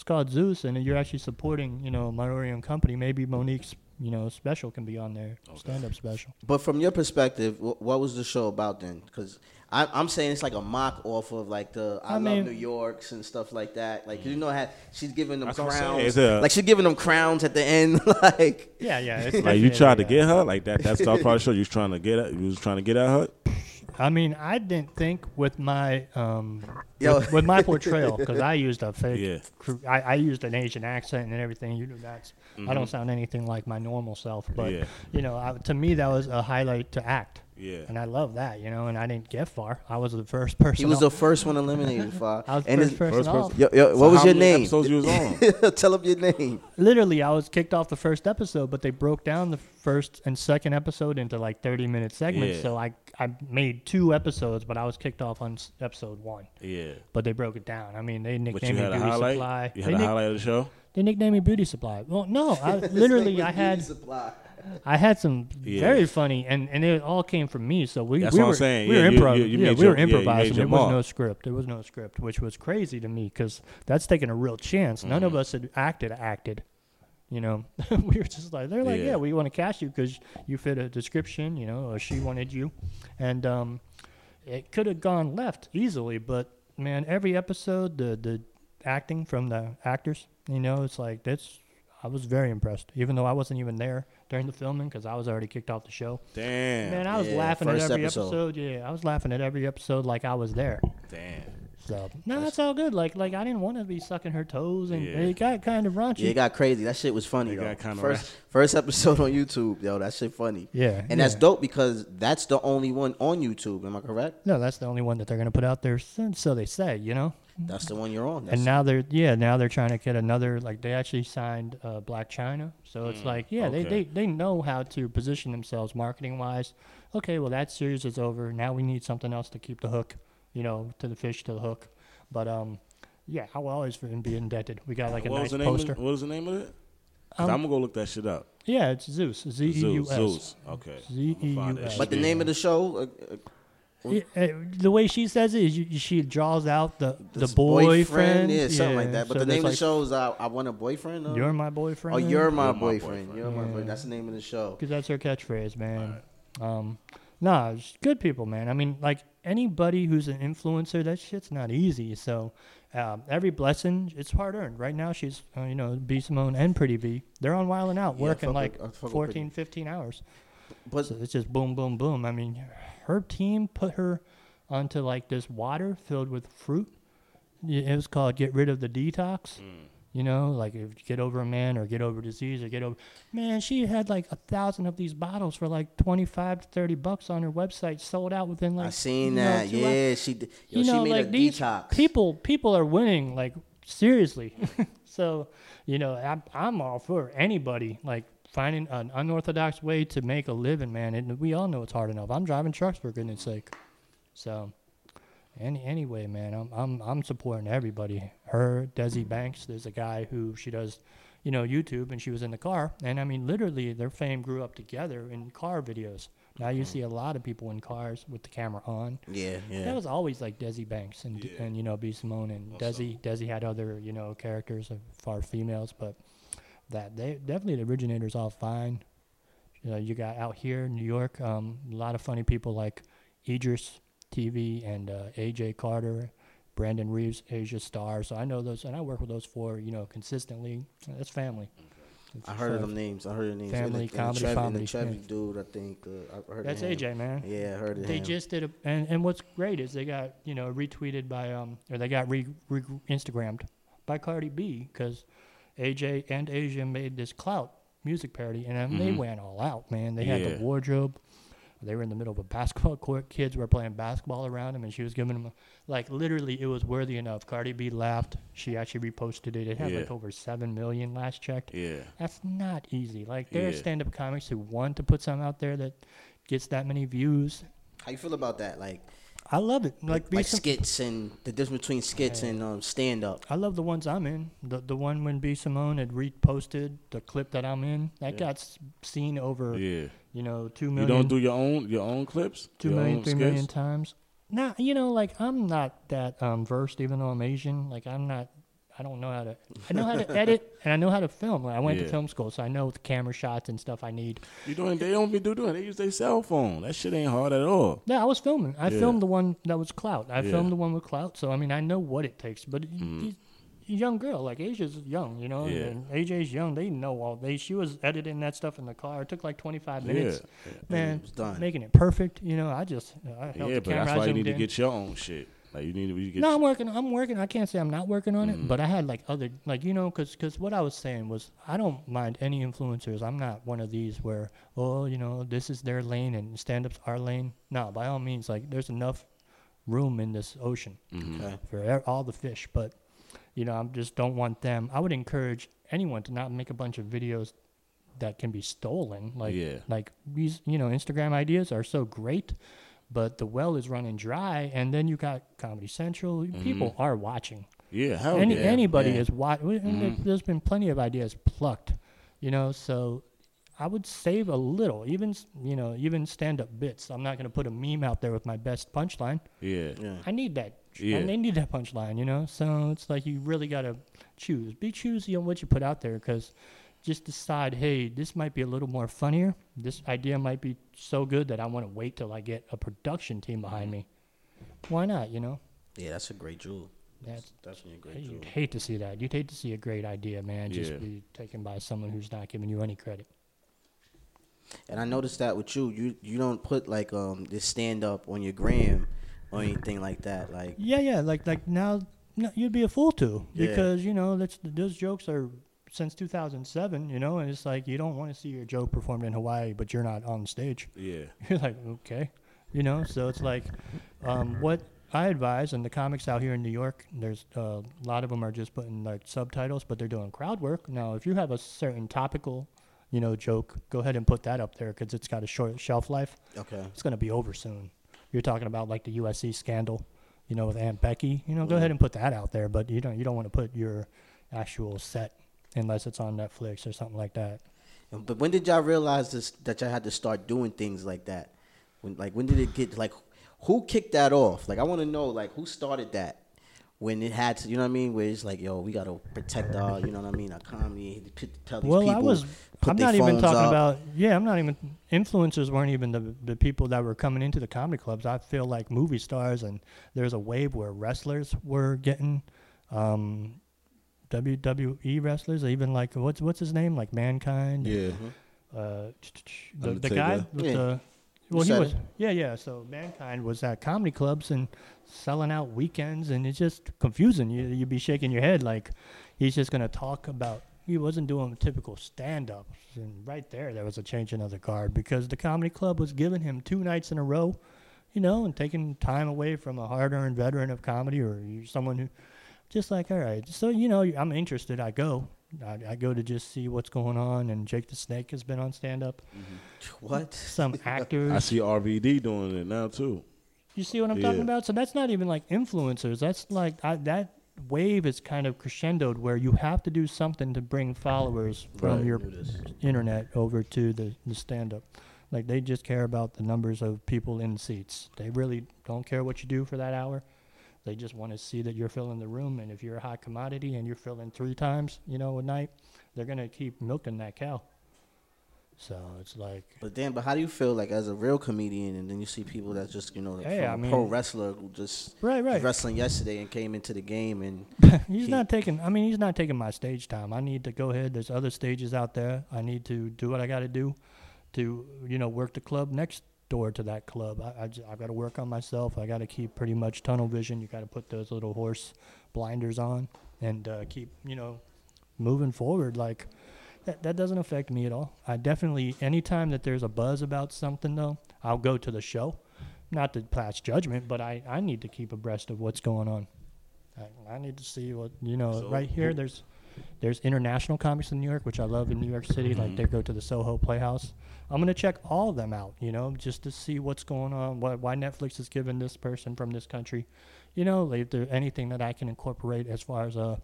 It's called Zeus, and you're actually supporting, you know, a minority-owned company. Maybe Mo'Nique's, you know, special can be on there, stand-up special. But from your perspective, wh- what was the show about then? Because I'm saying it's like a mock off of like the I, I Love mean- New Yorks and stuff like that. Like you know how she's giving them That's what I'm saying. crowns, a- like she's giving them crowns at the end. (laughs) like Yeah, yeah. It's Like you definitely tried to get her. Like that. That's the part of the show. You was trying to get at. You was trying to get at her. I mean, I didn't think with my um Yo. with, with my portrayal because (laughs) I used a fake. Yeah. I, I used an Asian accent and everything. You know, that's I don't sound anything like my normal self. But Mm-hmm. Yeah. you know, I, to me that was a highlight to act. Yeah. And I love that, you know. And I didn't get far. I was the first person. he was the first one eliminated. (laughs) Far. I was and first his- person first off. person. Yo, yo, So what was how your many name? Episodes you was on. (laughs) Tell him your name. Literally, I was kicked off the first episode, but they broke down the first and second episode into like 30 minute segments. Yeah. So I I made two episodes, but I was kicked off on episode one. Yeah. But they broke it down. I mean, they nicknamed me Beauty highlight. Supply. You they, had a nick- highlight of the show. they nicknamed me Beauty Supply. Well, no, (laughs) I literally I had Supply. I had some Yeah. very funny, and and it all came from me. So we That's we what I'm were saying. we Yeah, were you- improv. you- you yeah, we your- were you improvising. there was no script. There was no script, which was crazy to me because that's taking a real chance. None Mm-hmm. of us had acted acted. You know, (laughs) we were just like they're like, Yeah. yeah, we want to cast you because you fit a description. You know, or she wanted you, and um, it could have gone left easily. But man, every episode, the the acting from the actors, you know, it's like that's. I was very impressed, even though I wasn't even there during the filming because I was already kicked off the show. Damn. Man, I was Yeah, laughing at every episode. episode. Yeah, I was laughing at every episode like I was there. Damn. So no, that's all good. Like like I didn't want to be sucking her toes, and Yeah. it got kind of raunchy. Yeah, it got crazy. That shit was funny It though. got kinda first, first episode on YouTube, yo, that shit funny. Yeah, and that's yeah. dope because that's the only one on YouTube. Am I correct? no, that's the only one that they're gonna put out there. So, so they say, you know. That's the one you're on. That's, and now they're yeah now they're trying to get another like they actually signed uh, Blac Chyna, so it's like yeah they, okay. they they know how to position themselves marketing wise. Okay, well that series is over. Now we need something else to keep the hook, you know, to the fish to the hook. But um, yeah, I will always be indebted. We got like a what nice was the name? poster. Of, what was the name of it? 'Cause Um, I'm gonna go look that shit up. Yeah, it's Zeus. Z E U Zeus. Zeus. Okay. Z E I'ma find U that S. shit. but the name of the show, uh, uh, Yeah, uh, the way she says it is you, she draws out the the This boyfriend, yeah, something like that. But so the there's name of the show is I, I Want a Boyfriend. or- You're my boyfriend. Oh, you're my You're my boyfriend. boyfriend. You're my boyfriend. That's the name of the show. because that's her catchphrase, man. Um, nah, it's good people, man. I mean, like anybody who's an influencer, that shit's not easy. So um, every blessing, it's hard earned. Right now, she's uh, you know B Simone and Pretty B, they're on Wild and Out Yeah, working like with- I fuck with 14, 15 hours. But So it's just boom, boom, boom. I mean, her team put her onto like this water filled with fruit. It was called "Get Rid of the Detox." You know, like if you get over a man or get over disease or get over. Man, she had like a thousand of these bottles for like twenty-five to thirty bucks on her website, sold out within like. I seen you know, that. hours. Yeah, she did. Yo, you she know, made like a these detox. people, people are winning. Like seriously. (laughs) so, you know, I'm, I'm all for anybody like finding an unorthodox way to make a living, man. And we all know it's hard enough. I'm driving trucks for goodness sake. So, any anyway, man, I'm I'm I'm supporting everybody. Her, Desi Banks. There's a guy who she does, you know, YouTube, and she was in the car, and I mean, literally, their fame grew up together in car videos. Now you see a lot of people in cars with the camera on. Yeah, yeah. That was always like Desi Banks and and you know B Simone and Desi. Desi had other you know characters of far females, but that they definitely the originators all fine. You know, you got out here in New York, um, a lot of funny people like Idris TV and uh, AJ Carter, Brandon Reeves, Asia Star. So I know those, and I work with those four, you know, consistently. That's family. I heard of them names. I heard the names. Family, and the, comedy, and the Trevi, comedy, And the Trevi dude, I think. Uh, I heard That's. AJ, man. Yeah, I heard of They him. just did a, and, and what's great is they got you know retweeted by um or they got re, re Instagrammed by Cardi B because AJ and Asia made this clout music parody and um, they went all out, man. They had Yeah. the wardrobe. They were in the middle of a basketball (laughs) court. Kids were playing basketball around him, and she was giving him a, like, literally, it was worthy enough. Cardi B laughed. She actually reposted it. It had like over seven million last checked. Yeah. That's not easy. Like, there are stand-up comics who want to put something out there that gets that many views. How you feel about that? Like, I love it. Like, like, like skits and the difference between skits and um, stand up. I love the ones I'm in. The the one when B Simone had reposted the clip that I'm in. That got seen over, Yeah. You know, two million. You don't do your own your own clips? two million, three million times. Nah, you know, like I'm not that um, versed, even though I'm Asian. Like I'm not. I don't know how to. I know how to (laughs) edit and I know how to film. Like, I went to film school, so I know the camera shots and stuff I need. You doing? They don't be do doing. They use their cell phone. That shit ain't hard at all. Yeah, I was filming. I Yeah. filmed the one that was clout. I Yeah. Mm. filmed the one with clout. So I mean, I know what it takes. But you- young girl, like Asia's young, you know, Yeah. and AJ's young. They know all. They she was editing that stuff in the car. It took like 25 minutes. Yeah. Man, it was done. making it perfect. You know, I just I held Yeah, the but camera. that's why you zoomed need to get your own shit. Like you need to you get. No, I'm working. I'm working. I can't say I'm not working on Mm-hmm. it, but I had like other, like you know, because cause what I was saying was I don't mind any influencers. I'm not one of these where oh you know this is their lane and stand up's our lane. No, by all means, like there's enough room in this ocean Mm-hmm. Okay. for all the fish, but you know I just don't want them. I would encourage anyone to not make a bunch of videos that can be stolen. Like Yeah. like these you know Instagram ideas are so great, but the well is running dry, and then you got Comedy Central. Mm-hmm. People are watching. yeah, hell Any yeah. anybody yeah. is watching. Mm-hmm. There's been plenty of ideas plucked, you know. So I would save a little, even you know, even stand up bits. I'm not gonna put a meme out there with my best punchline. Yeah. Yeah. I need that. Yeah. And they need that punchline, you know. So it's like you really gotta choose. Be choosy on what you put out there, because just decide, hey, this might be a little more funnier. This idea might be so good that I want to wait till I get a production team behind me. Why not? You know. Yeah, that's a great jewel. That's Definitely a great jewel. You'd hate to see that. You'd hate to see a great idea, man, just Yeah. be taken by someone who's not giving you any credit. And I noticed that with you, you you don't put like um this stand up on your gram or anything like that. Like Yeah, yeah. Like like now, no, you'd be a fool to Yeah. because you know that's those jokes are since 2007. You know, and it's like you don't want to see your joke performed in Hawaii, but you're not on stage. Yeah. (laughs) You're like, okay, you know. So it's like, um, what I advise, and the comics out here in New York, there's uh, a lot of them are just putting like subtitles, but they're doing crowd work. Now, if you have a certain topical, you know, joke, go ahead and put that up there because it's got a short shelf life. okay. It's gonna be over soon. You're talking about like the USC scandal, you know, with Aunt Becky. You know, go ahead and put that out there, but you don't you don't want to put your actual set unless it's on Netflix or something like that. But when did y'all realize this that y'all had to start doing things like that? When like when did it get like who kicked that off? Like I want to know like who started that when it had to, you know what I mean? Where it's like, yo, we gotta protect our, you know what I mean, our comedy. Tell these Well, people. I was. I'm not even talking up. about. Yeah, I'm not even. Influencers weren't even the the people that were coming into the comedy clubs. I feel like movie stars, and there's a wave where wrestlers were getting. Um, WWE wrestlers, even like what's what's his name, like Mankind. Yeah. uh, the, the guy with Yeah. the well, he was yeah, yeah. So mankind was at comedy clubs and selling out weekends, and it's just confusing. You you'd be shaking your head like he's just gonna talk about. He wasn't doing typical stand-up, and right there, there was a change the guard because the comedy club was giving him two nights in a row, you know, and taking time away from a hard-earned veteran of comedy or someone who, just like, all right, so you know, I'm interested. I go. I, I go to just see what's going on, and Jake the Snake has been on stand-up mm-hmm. what? some (laughs) actors. I see RVD doing it now too. You see what I'm talking about? So that's not even like influencers. That's like I, that wave is kind of crescendoed where you have to do something to bring followers from Right. your internet over to the, the stand up. Like they just care about the numbers of people in seats. They really don't care what you do for that hour. They just want to see that you're filling the room. And if you're a hot commodity and you're filling three times, you know, a night, they're gonna keep milking that cow. So it's like But then, but how do you feel like as a real comedian, and then you see people that just you know like Hey, I a pro wrestler who just right, right. wrestling yesterday and came into the game and (laughs) he's He- not taking. I mean, he's not taking my stage time. I need to go ahead. There's other stages out there. I need to do what I got to do to, you know, work the club next door to that club. I just, I've got to work on myself. I got to keep pretty much tunnel vision. You got to put those little horse blinders on and uh, keep, you know, moving forward. Like that, that doesn't affect me at all. I definitely, anytime that there's a buzz about something, though, I'll go to the show. Not to pass judgment, but I, I need to keep abreast of what's going on. I, I need to see what you know. So right here, there's there's international comics in New York, which I love in New York City. Like they go to the Soho Playhouse. I'm gonna check all of them out, you know, just to see what's going on. Why, why Netflix is giving this person from this country, you know, like, if there's anything that I can incorporate as far as uh,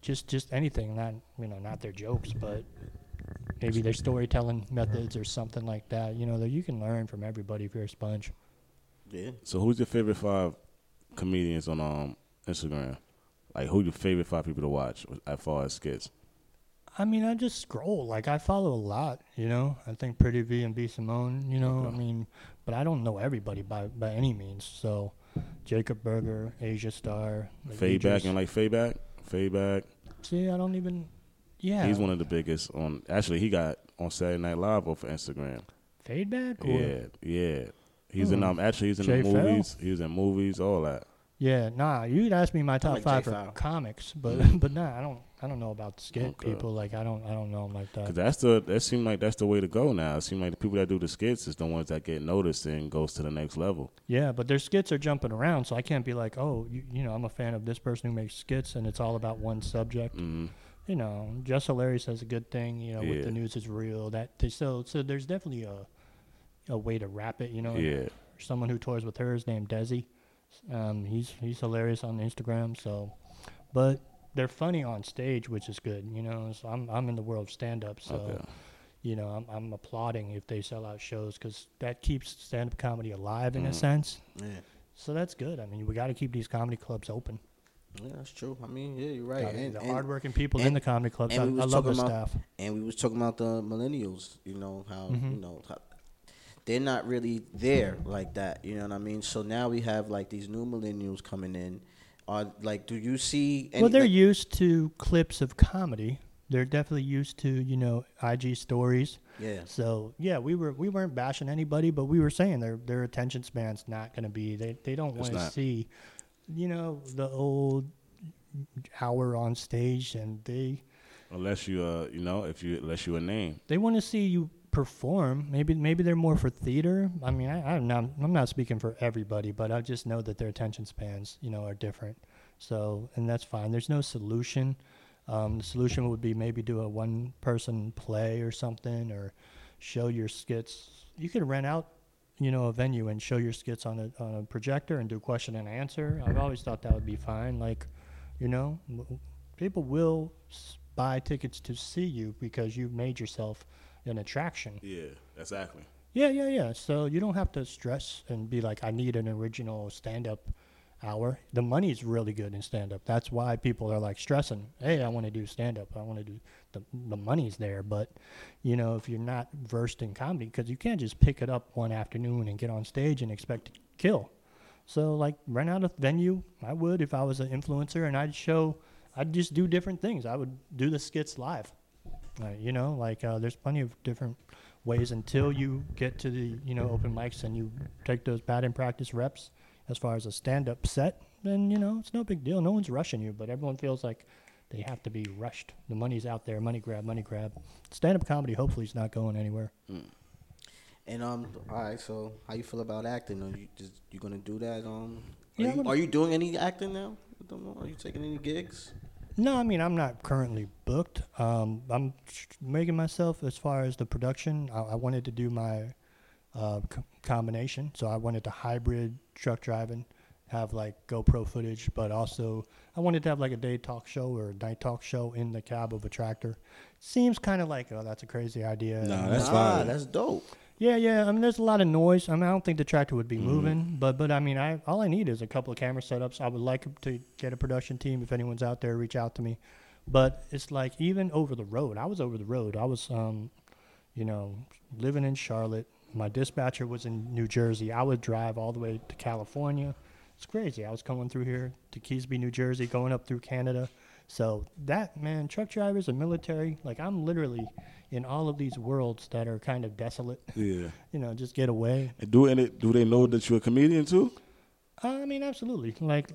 just just anything. Not you know, not their jokes, but maybe their storytelling methods or something like that. You know, that you can learn from everybody if you're a sponge. yeah. So who's your favorite five comedians on um Instagram? Like who your favorite five people to watch as far as skits? I mean, I just scroll. Like I follow a lot, you know. I think Pretty V and B Simone, you know. I mean, but I don't know everybody by by any means. So, Jacob Berger, Asia Star, like Fade back and like fade back, fade back. See, I don't even. Yeah. He's one of the biggest on. Actually, he got on Saturday Night Live off of Instagram. Fade back. Or, Yeah, yeah. He's in Hmm. um. Actually, he's in Jay the Pharoah? movies. He was in movies, all that. Yeah. Nah, you'd ask me my top like five Jay for Pharoah. comics, but (laughs) but nah, I don't. I don't know about skit Okay. people. Like I don't. I don't know them like that. Cause that's the that seemed like that's the way to go now. It seemed like the people that do the skits is the ones that get noticed and goes to the next level. Yeah, but their skits are jumping around, so I can't be like, oh, you, you know, I'm a fan of this person who makes skits, and it's all about one subject. hmm you know, Just Hilarious says a good thing, you know, with the news is real. That they, so so there's definitely a a way to wrap it, you know. Yeah, Someone who tours with her is named Desi. Um, he's he's hilarious on Instagram. So, but they're funny on stage, which is good, you know. So I'm I'm in the world of stand up, so Okay. you know I'm I'm applauding if they sell out shows because that keeps stand up comedy alive in a Mhm. sense. Yeah. So that's good. I mean, we got to keep these comedy clubs open. Yeah, that's true. I mean, yeah, you're right. I mean, And, the and, hardworking people in the comedy clubs, I, and I love the about- staff. and we was talking about the millennials. You know how you Mhm. know how, they're not really there like that. You know what I mean? So now we have like these new millennials coming in. Are like, do you see? Any, well, they're like, used to clips of comedy. They're definitely used to you know IG stories. yeah. So yeah, we were we weren't bashing anybody, but we were saying their their attention span's not going to be. They they don't want to see, you know, the old hour on stage, and they unless you uh you know if you unless you a name. they want to see you perform. Maybe maybe they're more for theater. I mean, I, I'm not I'm not speaking for everybody, but I just know that their attention spans, you know, are different. So and that's fine. There's no solution. Um, the solution would be maybe do a one person play or something, or show your skits. You could rent out, you know, a venue and show your skits on a on a projector and do question and answer. I've always thought that would be fine. Like, you know, people will buy tickets to see you because you've made yourself an attraction. Yeah, exactly. Yeah, yeah, yeah. So you don't have to stress and be like, I need an original stand up hour. The money's really good in stand up. That's why people are like stressing, hey, I want to do stand up. I want to do the, the money's there. But, you know, if you're not versed in comedy, because you can't just pick it up one afternoon and get on stage and expect to kill. So, like, rent out a venue, I would if I was an influencer and I'd show, I'd just do different things. I would do the skits live. Uh, you know, like, uh, there's plenty of different ways until you get to the you know open mics and you take those batting practice reps as far as a stand up set then you know it's no big deal no one's rushing you but everyone feels like they have to be rushed the money's out there money grab money grab stand up comedy hopefully is not going anywhere And um, all right. So, how you feel about acting? Are you just you gonna do that? Um, are, I'm you, are you doing any acting now? I don't know. Are you taking any gigs? No, I mean I'm not currently booked. Um, I'm making myself as far as the production. I, I wanted to do my uh, c- combination, so I wanted to hybrid truck driving, have like GoPro footage, but also I wanted to have like a day talk show or a night talk show in the cab of a tractor. Seems kind of like oh that's a crazy idea. Nah, And, That's nah, fine. That's dope. Yeah, yeah. I mean, there's a lot of noise. I mean, I don't think the tractor would be moving, but but I mean, I all I need is a couple of camera setups. I would like to get a production team. If anyone's out there, reach out to me. But it's like even over the road. I was over the road. I was, um, you know, living in Charlotte. My dispatcher was in New Jersey. I would drive all the way to California. It's crazy. I was coming through here to Keasbey, New Jersey, going up through Canada. So that man, truck drivers and military, like I'm literally in all of these worlds that are kind of desolate. (laughs) Yeah. You know, just get away. And do any do they know that you're a comedian too? I mean, absolutely. Like,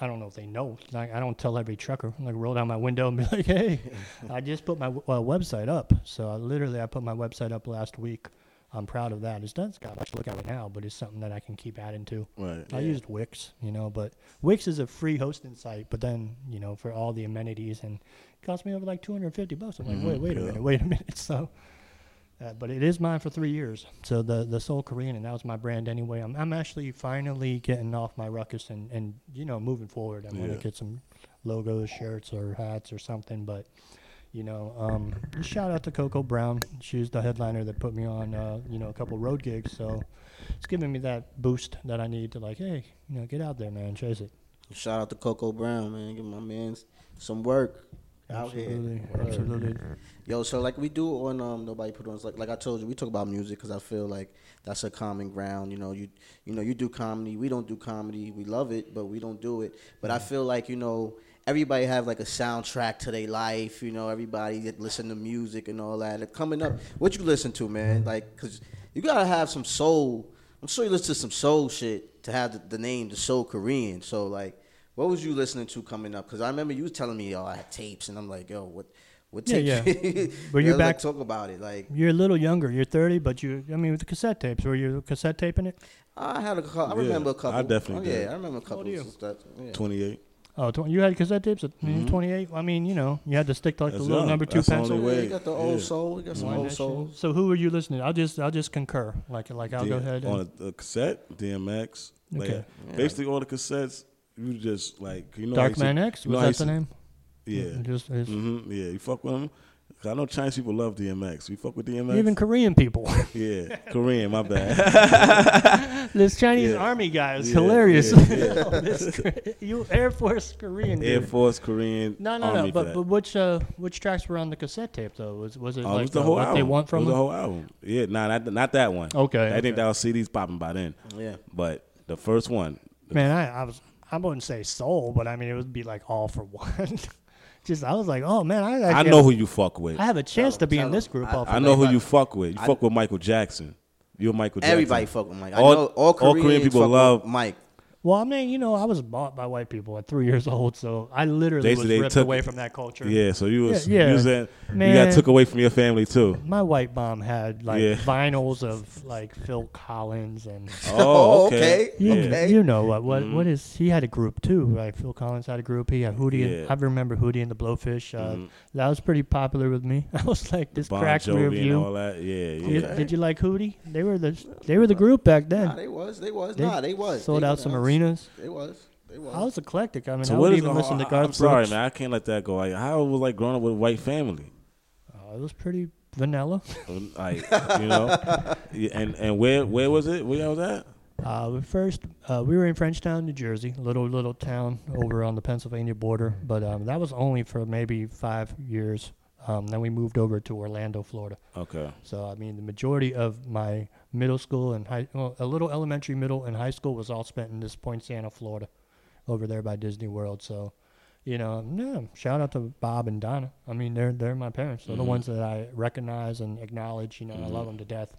I don't know if they know. Like, I don't tell every trucker. Like, roll down my window and be (laughs) like, "Hey, (laughs) I just put my uh, website up." So I literally, I put my website up last week. I'm proud of that. It's done. It's got much to look at right now, but it's something that I can keep adding to. Right. I used Wix, you know, but Wix is a free hosting site. But then, you know, for all the amenities, and it cost me over like 250 bucks. I'm like, wait, wait a minute, wait a minute. (laughs) So, uh, but it is mine for three years. So the the Soul Korean, and that was my brand anyway. I'm I'm actually finally getting off my ruckus and and you know moving forward. I'm Yeah. gonna get some logos, shirts, or hats or something. But you know, um, shout out to Coco Brown. She's the headliner that put me on, uh, you know, a couple road gigs. So it's giving me that boost that I need to like, hey, you know, get out there, man, chase it. Shout out to Coco Brown, man. Give my man some work out Absolutely, absolutely. Yo, so like we do on um nobody put on like like I told you we talk about music because I feel like that's a common ground. You know you you know you do comedy, we don't do comedy. We love it, but we don't do it. But I feel like you know everybody have like a soundtrack to their life. You know everybody that listen to music and all that. Like, coming up, what you listen to, man? Like because you gotta have some soul. I'm sure you listen to some soul shit to have the, the name the Soul Korean. So like. What was you listening to coming up? Because I remember you was telling me, "Oh, I had tapes," and I'm like, "Yo, what, what Yeah, tapes?" yeah. Yeah, Were you like, back- talk about it. Like You're a little younger. You're 30, but you, I mean, with the cassette tapes, were you cassette taping it? I had a couple. I Yeah, remember a couple. I definitely oh, yeah, did. I remember a couple. How old are you? of stuff. Yeah. Twenty eight. Oh, tw- you had cassette tapes at Mhm. 28? I mean, you know, you had to stick to like That's the little young. number two That's the pencil. only Yeah, way. you got the old Yeah. soul. You got some Wind old soul. So who were you listening? to? I'll just I'll just concur. Like like I'll go ahead. And, on a, a cassette, DMX. Like, Okay. Yeah. Basically, all the cassettes, you just like you know. Dark I Man X you was that the name? Yeah. Just it's- hmm Yeah, you fuck with them. I know Chinese people love DMX. We fuck with DMX. even Korean people. (laughs) yeah, Korean. My bad. (laughs) this Chinese Yeah. army guy is Yeah, hilarious. yeah, (laughs) This you Air Force Korean. Air dude. Force, Korean. No, no, Army no. But but which uh which tracks were on the cassette tape though? Was was it Oh, it like was the uh, whole what album. they want from it was the whole album. Yeah, nah, not not that one. Okay, I think okay. that was CDs popping by then. Yeah. But the first one, Man, I, I was I wouldn't say soul, but I mean it would be like All-4-One. Just I was like, oh man, I I actually know have, who you fuck with. I have a chance Tell to be him, in this group. I- all for I know who you fuck with. You I- fuck with Michael Jackson. You're Michael Jackson. Everybody fuck with Mike. I All- know all all Korean people fuck with love- Mike. Well, I mean, you know, I was bought by white people at three years old, so I literally Basically, they was ripped took- away from that culture. Yeah, so you was Yeah, yeah. you was in, you Man. got took away from your family too. My white mom had like Yeah. vinyls of like Phil Collins and (laughs) Oh, okay. you, Okay. you know what what Mhm. what is he had a group too right Phil Collins had a group he had Hootie Yeah. and I remember Hootie and the Blowfish uh, Mhm. that was pretty popular with me (laughs) I was like this Bon cracked Jovi and review all that. Yeah, yeah. Okay. did you like Hootie they were the they were the group back then Nah, they was. They was. They nah, they was. sold They out was. some arenas They was. They was. I was eclectic I mean So I would is even the- listen to I- Garth I'm sorry, Brooks. man. I can't let that go. Like, how was like growing up with a white family. Oh, it was pretty vanilla. (laughs) like you know, and and where where was it? Where y'all was at? Uh, we first, uh, we were in Frenchtown, New Jersey, a little little town over on the Pennsylvania border. But um, that was only for maybe five years. Um, then we moved over to Orlando, Florida. Okay. So I mean, the majority of my middle school and high, well, a little elementary, middle, and high school was all spent in this Poinciana, Florida, over there by Disney World. So, you know, yeah, shout out to Bob and Donna. I mean, they're they're my parents. They're the Mhm. ones that I recognize and acknowledge. You know, I love them to death.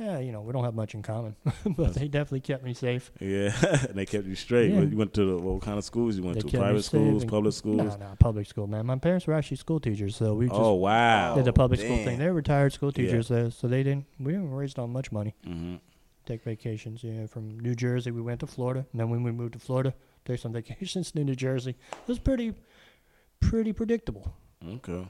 Yeah, you know, we don't have much in common, (laughs) but they definitely kept me safe. Yeah, and (laughs) they kept you straight. Yeah. You went to the what kind of schools? You went They to private schools, public schools. No, no, public school, man. My parents were actually school teachers, so we just oh wow. did the public school thing. They're retired school Yeah. teachers, so they didn't. We weren't raised on much money. hmm take vacations. You know, from New Jersey, we went to Florida, and then when we moved to Florida, (laughs) take some vacations to New Jersey. It was pretty, pretty predictable. Okay.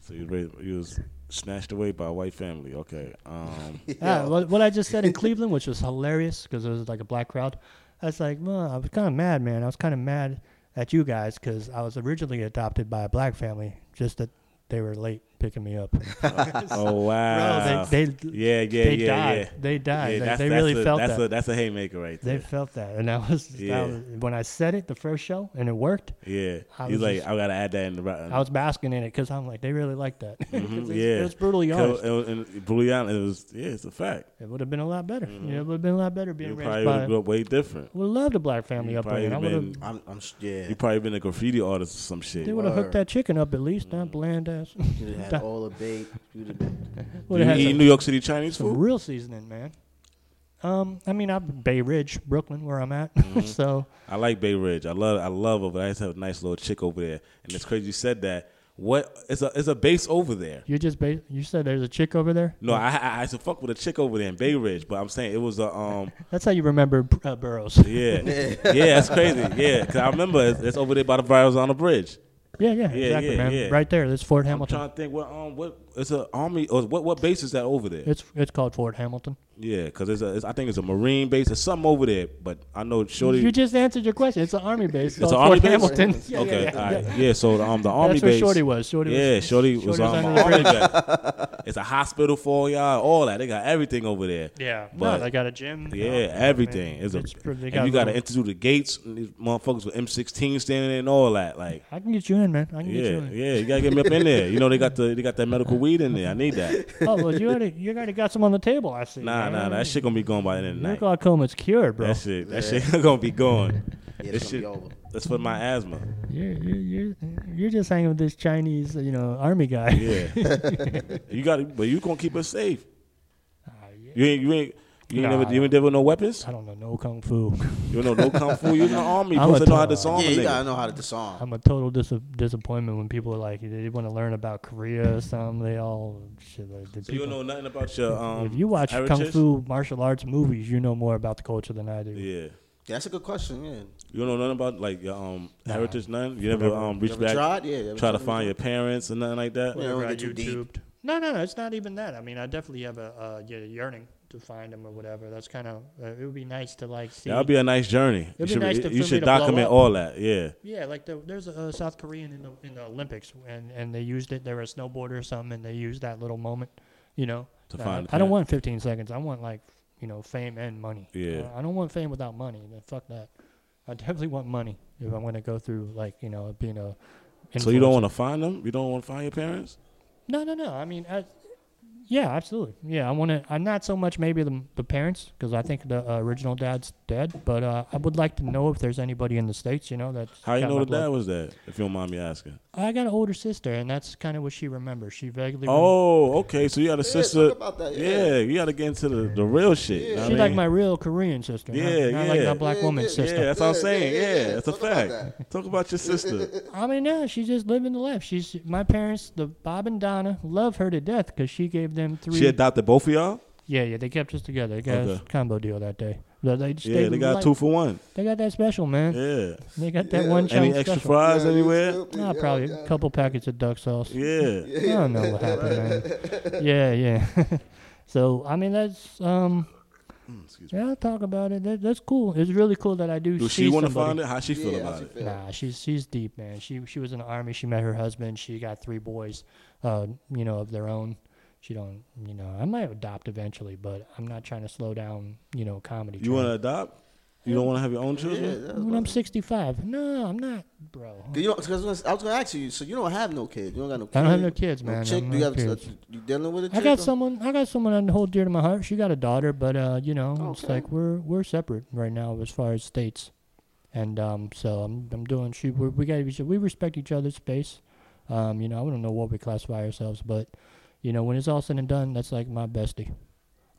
So you raised, you was snatched away by a white family. Okay. Um. (laughs) Ah, what, what I just said in (laughs) Cleveland, which was hilarious because it was like a black crowd. I was like, well, I was kind of mad, man. I was kind of mad at you guys because I was originally adopted by a black family, just that they were late picking me up. (laughs) oh wow. Bro, they, they, yeah, yeah, they yeah, died. yeah. They died. Yeah, they that's, they that's really a, felt that's that. A, that's a haymaker right there. they felt that, and that was, Yeah. that was when I said it the first show, and it worked. yeah. I He's was like, just- I gotta add that in the. right- I was basking in it because I'm like, they really like that. (laughs) 'Cause Mhm, it's- yeah. it was brutally Co- honest. and, and brutally honest, it was yeah, it's a fact. It would have been a lot better. You know, it would have been a lot better being You raised by. would grew up way different. Would have loved a black family You upbringing. I would have. I'm, I'm yeah. You probably been a graffiti artist or some shit. They would have hooked that chicken up at least. Not bland ass. You'd have had (laughs) all the bait. You'd have. (laughs) Do you have had eat some, New York City Chinese some food? real seasoning, man. Um, I mean, I'm Bay Ridge, Brooklyn, where I'm at. Mm-hmm. (laughs) so I like Bay Ridge. I love I love over there. I used to have a nice little chick over there. And it's crazy you said that. What it's a it's a base over there. you just ba- you said there's a chick over there. No, I, I I used to fuck with a chick over there in Bay Ridge, but I'm saying it was a um That's how you remember uh, Burroughs. yeah yeah that's crazy yeah because I remember it's, it's over there by the Verrazano Bridge. Yeah, yeah, Yeah, exactly, yeah, man. Right there. That's Fort I'm Hamilton. trying to think what um what it's a army or what what base is that over there? It's it's called Fort Hamilton. Yeah, because it's a it's, I think it's a Marine base. There's something over there, but I know Shorty. You just answered your question. It's an army base. It's called an army Fort base? Hamilton. (laughs) Yeah, okay, yeah, yeah, all right. yeah. yeah. So um, the army That's where base. Shorty was. Shorty yeah, was. Shorty was Shorty on the the army base. It's a hospital for y'all, all that. They got everything over there. Yeah, But- no, they got a gym. Yeah, Oh, man, everything. It's a, it's pretty- they and got you got to little- enter through the gates. And these motherfuckers with M16 standing there and all that. Like, I can get you in, man. I can get you yeah, in. yeah. You gotta get me up in there. You know they got the they got that medical weed in there. I need that. (laughs) Oh well, you already you already got some on the table. I see. Nah, man. nah, nah. That shit gonna be gone by the end of the Your night. glaucoma's cured, bro. That shit, that shit (laughs) gonna be gone. Yeah, This it's gonna shit, be over. that's for my asthma. You're, you're you're you're just hanging with this Chinese, you know, army guy. Yeah, (laughs) you got, to but you gonna keep us safe. Ah, yeah. You ain't, you ain't, you ain't Nah, never, you ain't never no weapons. I don't know no kung fu. You don't know no kung fu. You in the (laughs) army. You I'm supposed to know how to disarm Yeah, you gotta know how to disarm. I'm a total dis- disappointment when people are like they want to learn about Korea or something. They all shit. Like, the So you don't know nothing about your um. if you watch kung fu martial arts movies, you know more about the culture than I do. Yeah. That's a good question. Yeah. You don't know nothing about like your um Nah. heritage, none. You never um You reach ever back, tried? Yeah. you try to tried find your parents and nothing like that. Yeah. Whatever don't get too deep. No, no, no. It's not even that. I mean, I definitely have a uh, yeah, yearning to find them or whatever. That's kind of uh, it would be nice to like see. That would be a nice journey. You It'd be should, nice you, to- you should to document all that. Yeah. Yeah, like the, there's a uh, South Korean in the in the Olympics, and and they used it. They were a snowboarder or something, and they used that little moment, you know. To Uh, find I don't want 15 seconds. I want like you know fame and money. Yeah. Uh, I don't want fame without money. Then fuck that. I definitely want money if I'm gonna go through like you know being a. So you don't want to find them? You don't want to find your parents? No, no, no. I mean, I, yeah, absolutely. Yeah, I want to. I'm not so much maybe the the parents because I think the uh, original dad's dead, but uh, I would like to know if there's anybody in the states, you know, that. How you know the dad was that? If you don't mind me asking. I got an older sister, and that's kind of what she remembers. She vaguely. rem- Oh, okay. So you got a sister. talk about that, yeah. yeah. you got to get into the, the real shit. you know She's what like my real Korean sister. not- Yeah, not, like yeah. my black Yeah, woman yeah, sister. Yeah, that's what I'm saying. yeah, Yeah, yeah. that's a Talk about fact. Talk about your sister. (laughs) I mean, no, she's just living the life. She's my parents, the Bob and Donna, love her to death because she gave them three. She adopted both of y'all? yeah, yeah, they kept us together. They got Okay. a combo deal that day. But they just, Yeah, they got like- two for one. They got that special, man. Yeah. They got that Yeah. one Any extra special. fries Yeah, anywhere? yeah, Ah, yeah, probably yeah. a couple packets of duck sauce. Yeah. I don't know what happened, man. Yeah, yeah. (laughs) so I mean, that's um, Excuse. Yeah, I'll talk about it. That, that's cool. It's really cool that I do. Do see she want to find it? How she feel Yeah, about how's it? feel? Nah, she's she's deep, man. She she was in the army. She met her husband. She got three boys, uh, you know, of their own. She don't, you know, I might adopt eventually, but I'm not trying to slow down, you know, comedy. You want to adopt? You don't want to have your own children? that was When I'm 65, no, I'm not, bro. You know, cause I was gonna ask you. So you don't have no kids. You don't got no. Kids. I don't have no kids, man. no chick. I'm Do you have? kids. You dealing with a chick? I got or- someone. I got someone i hold dear to my heart. She got a daughter, but uh, you know, it's like we're we're separate right now as far as states, and um, so I'm I'm doing. She we're, we got we respect each other's space. Um, you know, I don't know what we classify ourselves, but you know, when it's all said and done, that's like my bestie.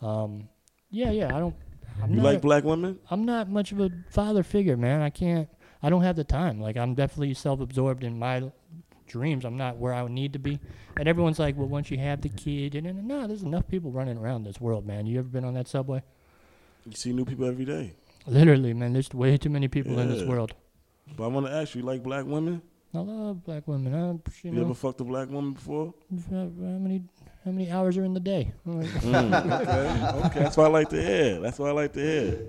Um, yeah, yeah. I don't. I'm You like a- black women? I'm not much of a father figure, man. I can't. I don't have the time. Like I'm definitely self-absorbed in my dreams. I'm not where I would need to be. And everyone's like, "Well, once you have the kid," and, and no, there's enough people running around this world, man. You ever been on that subway? You see new people every day. Literally, man. There's way too many people in this world. But I want to ask you, you like black women? I love black women. I, you You, know, ever fucked a black woman before? how many how many hours are in the day? Like, (laughs) Mm, okay, okay. That's what I like to hear. That's what I like to hear.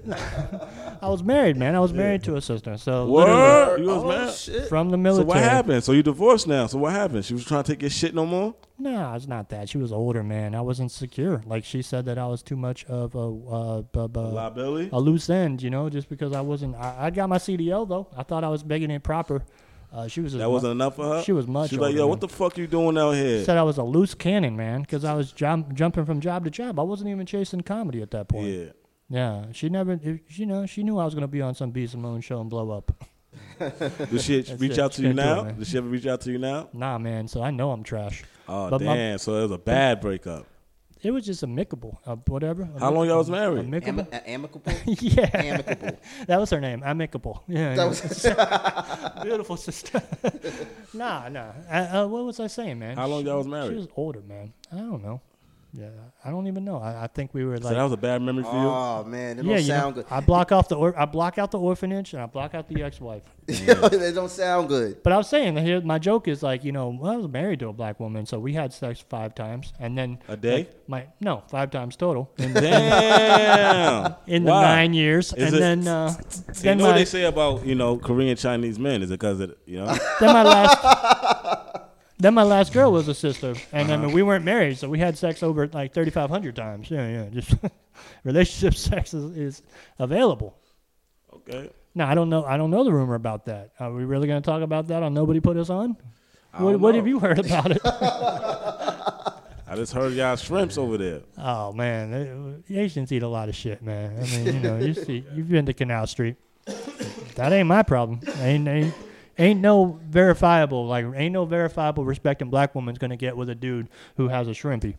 I was married, man. I was married to a sister. So literally, Word? You was Oh mad? shit. from the military. So what happened? So you divorced now. So what happened? She was trying to take your shit no more? No, it's not that. She was older, man. I wasn't secure. Like she said that I was too much of a uh, bu- bu- Liability? a loose end, you know, just because I wasn't. I, I got my CDL though. I thought I was begging it proper. Uh, she was. That wasn't enough for her? She was much She's like, yo, what the fuck you doing out here? Said I was a loose cannon, man, because I was jump, jumping from job to job. I wasn't even chasing comedy at that point. Yeah. Yeah, she never. You know, she knew I was gonna be on some B Simone show and blow up. (laughs) Did she reach it. out to She you it, now? Did she ever reach out to you now? Nah, man. So I know I'm trash. Oh, But my- damn. so it was a bad breakup. It was just amicable, uh, whatever. How long y'all was married? Amicable. Am- a- amicable. (laughs) yeah, amicable. (laughs) that was her name. Amicable. Yeah, That yeah. was (laughs) beautiful sister. nah, nah. Uh, uh, what was I saying, man? How long She- y'all was married? She was older, man. I don't know. Yeah, I don't even know. I, I think we were So like. that was a bad memory for you? Oh man, it yeah, don't you know, sound good. I block off the or- I block out the orphanage and I block out the ex-wife. (laughs) it don't sound good. But I was saying here, my joke is like, you know, well, I was married to a black woman, so we had sex five times, and then A day? like, my no, five times total in, Damn. (laughs) in the Why? nine years, Is and it- then (laughs) uh, You then know what they say about, you know, Korean Chinese men? Is it because of, you know? then my last then my last girl was a sister, and Uh-huh. then we weren't married, so we had sex over like thirty five hundred times. Yeah, yeah, just (laughs) relationship (laughs) sex is, is available. okay. Now I don't know. I don't know the rumor about that. Are we really going to talk about that on Nobody Put Us On? I What, what have you heard about it? (laughs) I just heard y'all shrimps over there. oh man, they- Asians eat a lot of shit, man. I mean, you know, you see, you've been to Canal Street. That ain't my problem. Ain't ain't, ain't no verifiable like ain't no verifiable respecting black woman's gonna get with a dude who has a shrimpy.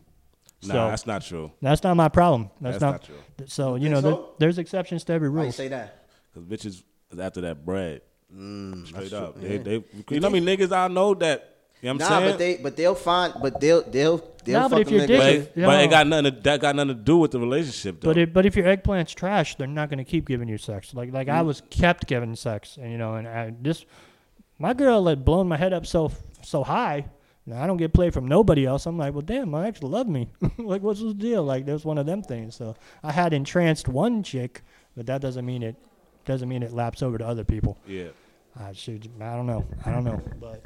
Nah, So- that's not true. That's not my problem. That's, That's not, not true. So you think know, there, so? there's exceptions to every Why you rule. say that? Because bitches after that bread. Mm, Straight up. true, They, yeah. they, you know how many niggas I know that, you know what I'm Nah, saying? but they but they'll find but they'll they'll they'll Nah, but if them you're niggas. but, dick- it, but it got nothing to, that got nothing to do with the relationship, though. But if but if your eggplant's trash, they're not gonna keep giving you sex. Like like I Mm. was kept giving sex, and you know, and I this my girl had blown my head up so so high. Now, I don't get play from nobody else. I'm like, well, damn, my ex love me. (laughs) like, what's the deal? Like, there's one of them things. So I had entranced one chick, but that doesn't mean it doesn't mean it laps over to other people. yeah. Uh, I should, I don't know. I don't know. But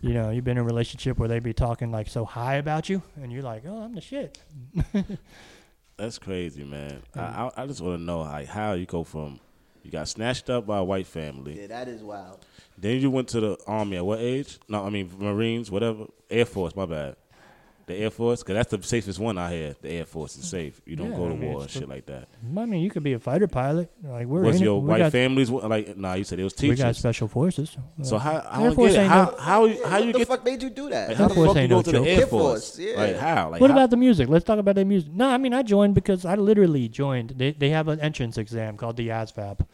you know, you've been in a relationship where they be talking like so high about you, and you're like, oh, I'm the shit. (laughs) That's crazy, man. I, I, I just want to know like, how you go from you got snatched up by a white family, Yeah, that is wild. then you went to the army at what age? No, I mean Marines, whatever. Air Force, my bad. The Air Force, because that's the safest one out here. The Air Force is safe. You don't Yeah, go to I mean, war and shit like that. I mean, you could be a fighter pilot. Like we're Was in your we white got, families like? Nah, you said it was teachers. We got special forces. So how I Air don't Force get it. ain't How no- how you- how you what the get fuck made you do that? like, how the fuck you go no to the joke. Air Air Force? Force, yeah. Like how? Like what how- about the music? Let's talk about the music. No, I mean I joined because I literally joined. They they have an entrance exam called the ASVAB.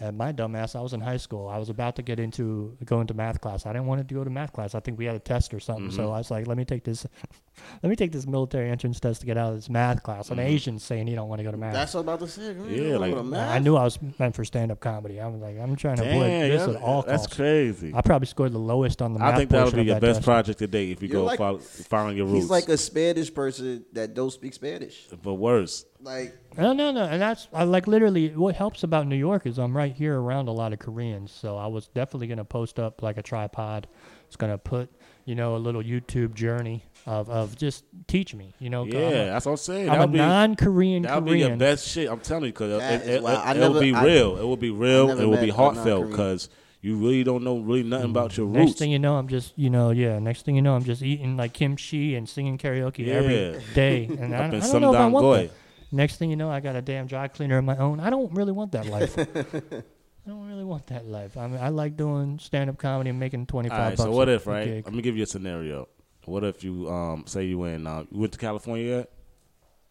And my dumbass, I was in high school. I was about to get into go into math class. I didn't want to go to math class. I think we had a test or something. So Mm-hmm. I was like, let me take this, (laughs) let me take this military entrance test to get out of this math class. Mm-hmm. An Asian saying he don't want to go to math. That's what I'm about to say. Yeah, like- go math? I knew I was meant for stand up comedy. I was like, I'm trying to avoid this yeah, at all that's costs. crazy. I probably scored the lowest on the math I think that would be your that best test. project to date if you You're go like- follow, following your roots. He's like a Spanish person that don't speak Spanish. but worse. Like No, no, no, and that's I like literally what helps about New York is I'm right here around a lot of Koreans, so I was definitely gonna post up like a tripod. It's gonna put you know a little YouTube journey of, of just teach me, you know. 'cause I'm Yeah, a- that's what I'm saying. I'm That'll be non-Korean that'll be your Korean. best shit. I'm telling you, because That it, is it, wild. I it, will never- be I- real. It will be real. It will be heartfelt because you really don't know really nothing about your Mm. Next roots. thing you know, I'm just you know yeah. Next thing you know, I'm just eating like kimchi and singing karaoke Yeah. every day, and (laughs) I, Up in I don't know if I want that. Next thing you know, I got a damn dry cleaner of my own. I don't really want that life. (laughs) I don't really want that life. I mean, I like doing stand-up comedy and making twenty five. All five right. bucks. So what if right? gig. Let me give you a scenario. What if you um say you in uh, you went to California yet?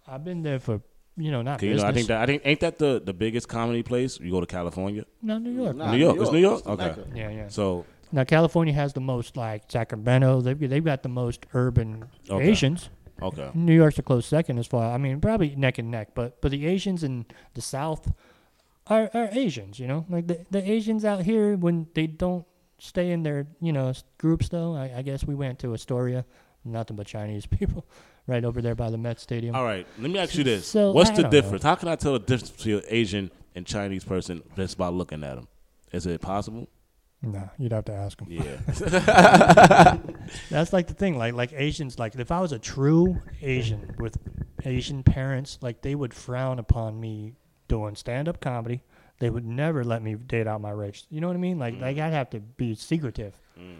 I've been there for you know not. you know, I think that I think ain't that the the biggest comedy place? You go to California. no New York. nah, New York. It's New York? It's Okay. Mecca. Yeah, yeah. So Now California has the most like Sacramento. They've they've got the most urban Okay. Asians. Okay. New York's a close second as far. I mean, probably neck and neck. But but the Asians in the South are are Asians. You know, like the the Asians out here when they don't stay in their you know groups though. I, I guess we went to Astoria, nothing but Chinese (laughs) people, right over there by the Met Stadium. All right. Let me ask you this: So, What's I the don't know. difference? How can I tell the difference between an Asian and Chinese person just by looking at them? Is it possible? No, you'd have to ask them. Yeah. (laughs) That's like the thing, like like Asians, like if I was a true Asian with Asian parents, like they would frown upon me doing stand up comedy. They would never let me date out my race. You know what I mean? Like like mm. I'd have to be secretive. Mm.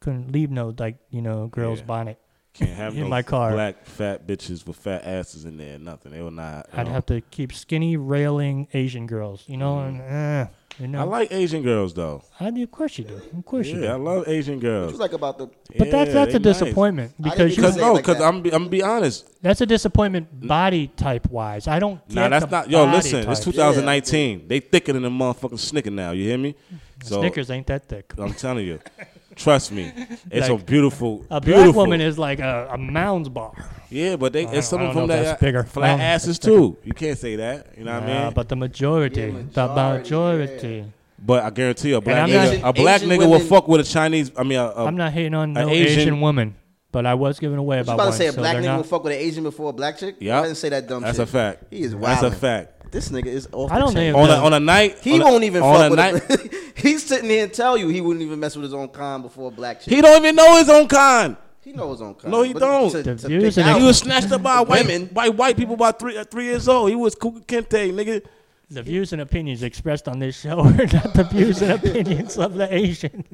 Couldn't leave no like you know girl's Yeah. bonnet. Can't have (laughs) In no my car. black fat bitches with fat asses in there. Nothing. They will not. I'd know. have to keep skinny railing Asian girls. You know, and uh, you know. I like Asian girls though. I do, of course you do. Of course you do. Yeah, I love Asian What girls. you like about the? but that's Yeah, that's they a nice. disappointment I because you even Cause no, like cause that. I'm I'm gonna be honest. that's a disappointment body type wise. I don't get Nah, that's the not. Yo, body listen. It's type. 2019. They thicker than the motherfucking Snicker now. You hear me? Mm. So Snickers ain't that thick. I'm telling you. (laughs) Trust me. It's Like, a beautiful. A black beautiful. woman is like a, a mounds bar. Yeah, but they I it's don't- some I of don't them know if that that's bigger. Flat don't know if asses bigger. too. You can't say that. You know what I Nah, mean? but the majority, Yeah, the majority, majority. But I guarantee you, a black I'm nigga, not- a black Asian nigga will women- fuck with a Chinese. I mean, a, a, I'm not hating on a no Asian, Asian- woman, but I was giving away You about about to one. say a so black they're nigga not- will fuck with an Asian before a black chick? Yeah. I didn't say that dumb That's shit. a fact. He is white. That's a fact. This nigga is off I don't chain. know. On a, on a night, He on a- won't even on fuck a with night. (laughs) a, He's sitting here and tell you he wouldn't even mess with his own kind before a black chick. He don't even know his own kind. He knows his own kind. No, he But don't. To, The to views and He was snatched up by (laughs) white Women. by white people by three uh, three years old. He was Kunta Kinte, nigga. The views and opinions expressed on this show (laughs) are not the views and opinions of the Asian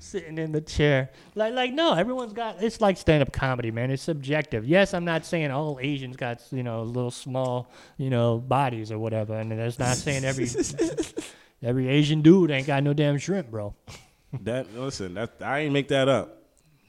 sitting in the chair. Like, like no, everyone's got. It's like stand-up comedy, man. It's subjective. Yes, I'm not saying all Asians got you know little small you know bodies or whatever, and that's not saying every (laughs) every Asian dude ain't got no damn shrimp, bro. That listen, that I ain't make that up.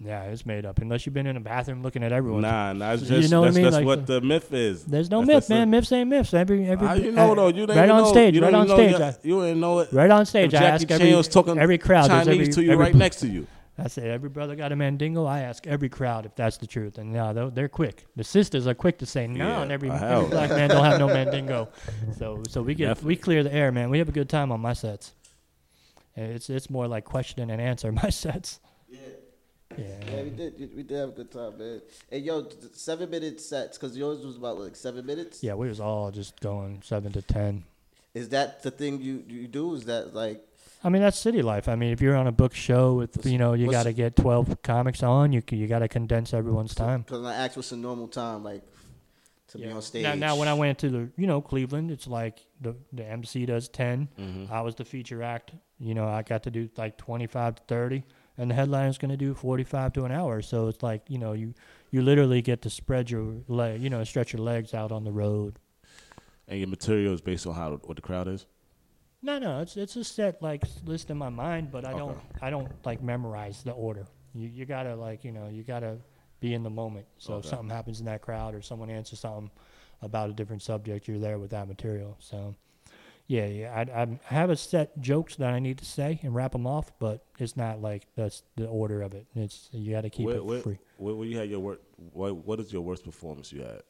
Yeah, it's made up. Unless you've been in a bathroom looking at everyone. Nah, nah, it's You just know what I mean? that's Like what the- the myth is. There's no That's myth, just a- man. Myths ain't myths. Every every How you know uh, though? You didn't right even on know, stage. You Right on even know stage. I- You didn't know it. Right on stage, If I ask every, was talking every crowd. Chinese every, to you every, right next to you. I say every brother got a mandingo. I ask every crowd if that's the truth, and yeah, they're, they're quick. The sisters are quick to say no, Yeah, and every, every black man don't have no (laughs) mandingo. So so we get Definitely. we clear the air, man. We have a good time on my sets. It's it's more like question and answer (laughs) my sets. Yeah. Yeah. Yeah, we did. We did have a good time, man. Hey, yo, seven minute sets because yours was about like seven minutes. Yeah, we was all just going seven to ten. Is that the thing you you do? Is that like I mean that's city life. I mean if you're on a book show with you know you got to get twelve comics on, you you got to condense everyone's time. Because I asked what's the normal time like to be on stage. Now, now when I went to the you know Cleveland, it's like the the MC does 10 Mm-hmm. I was the feature act. You know, I got to do like twenty five to thirty, and the headliner's going to do forty five to an hour. So it's like you know you you literally get to spread your leg, you know, stretch your legs out on the road. And your material is based on how what the crowd is. No, no, it's it's a set like list in my mind, but I don't I don't like memorize the order. You you gotta like you know you gotta be in the moment. So if something happens in that crowd or someone answers something about a different subject, you're there with that material. So yeah, yeah, I I have a set jokes that I need to say and wrap them off, but it's not like that's the order of it. It's you got to keep where, it where, free. Where, where you had your work? What What is your worst performance you had?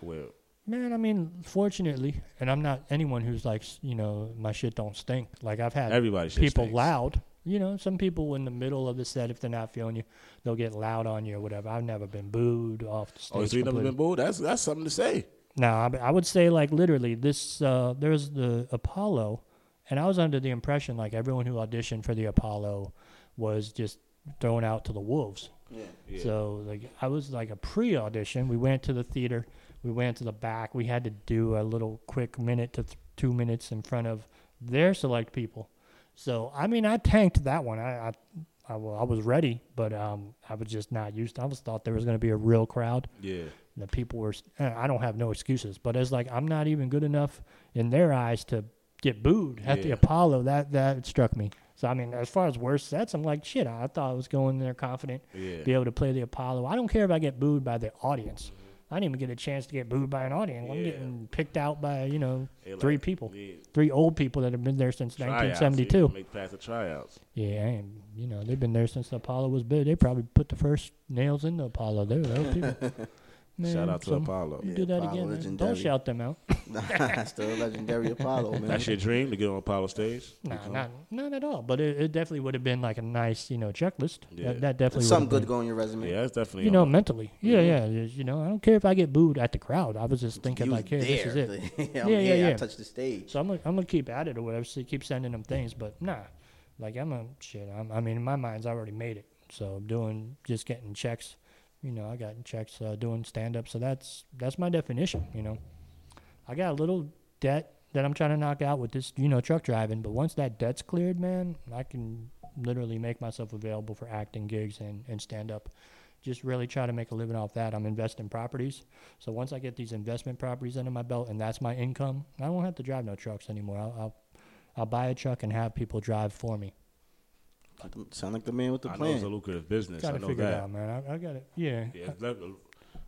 Where? Man, I mean, fortunately, and I'm not anyone who's like, you know, my shit don't stink. Like I've had Everybody people stinks. loud. You know, some people in the middle of the set, if they're not feeling you, they'll get loud on you or whatever. I've never been booed off the stage. Oh, so you never been booed? That's that's something to say. No, I, I would say like literally this. Uh, there's the Apollo, and I was under the impression like everyone who auditioned for the Apollo was just thrown out to the wolves. Yeah. So like I was like a pre-audition. We went to the theater. We went to the back. We had to do a little quick minute to th- two minutes in front of their select people. So I mean, I tanked that one. I I, I, wa- I was ready, but um, I was just not used. To I was thought there was going to be a real crowd. Yeah. The people were. uh, I don't have no excuses, but it's like I'm not even good enough in their eyes to get booed at the Apollo. That that struck me. So I mean, as far as worst sets, I'm like, shit. I thought I was going there confident, Yeah. be able to play the Apollo. I don't care if I get booed by the audience. I didn't even get a chance to get booed by an audience. I'm getting picked out by you know They three people, Yeah. three old people that have been there since Tryouts, 1972. yeah, Make past the tryouts. Yeah, and you know they've been there since the Apollo was big. They probably put the first nails in the Apollo. They were those people. (laughs) Man, Shout out to so Apollo. we Yeah, do that Apollo again. man. Don't shout them out. (laughs) Still a legendary Apollo, (laughs) man. That's your dream to get on Apollo stage. Nah, not not at all. But it, it definitely would have been like a nice, you know, checklist. Yeah. That, that definitely Something would've good to go on your resume. Yeah, it's definitely. You know, on. mentally. Yeah, yeah. You know, I don't care if I get booed at the crowd. I was just thinking You like, hey, this is it. yeah, (laughs) I'm Yeah, yeah. I touched the stage. So I'm gonna, I'm gonna keep at it or whatever. So keep sending them things, but nah, like I'm a shit. I'm, I mean, in my mind's I already made it. So doing just getting checks. You know, I got checks uh, doing stand up. So that's that's my definition. You know, I got a little debt that I'm trying to knock out with this, you know, truck driving. But once that debt's cleared, man, I can literally make myself available for acting gigs and and stand up. Just really try to make a living off that. I'm investing properties. So once I get these investment properties under my belt and that's my income, I won't have to drive no trucks anymore. I'll I'll, I'll buy a truck and have people drive for me. Sound like the man with the I know it's a lucrative business. Got I to know figure it that. out, man. I, I got it. Yeah. Yeah, it's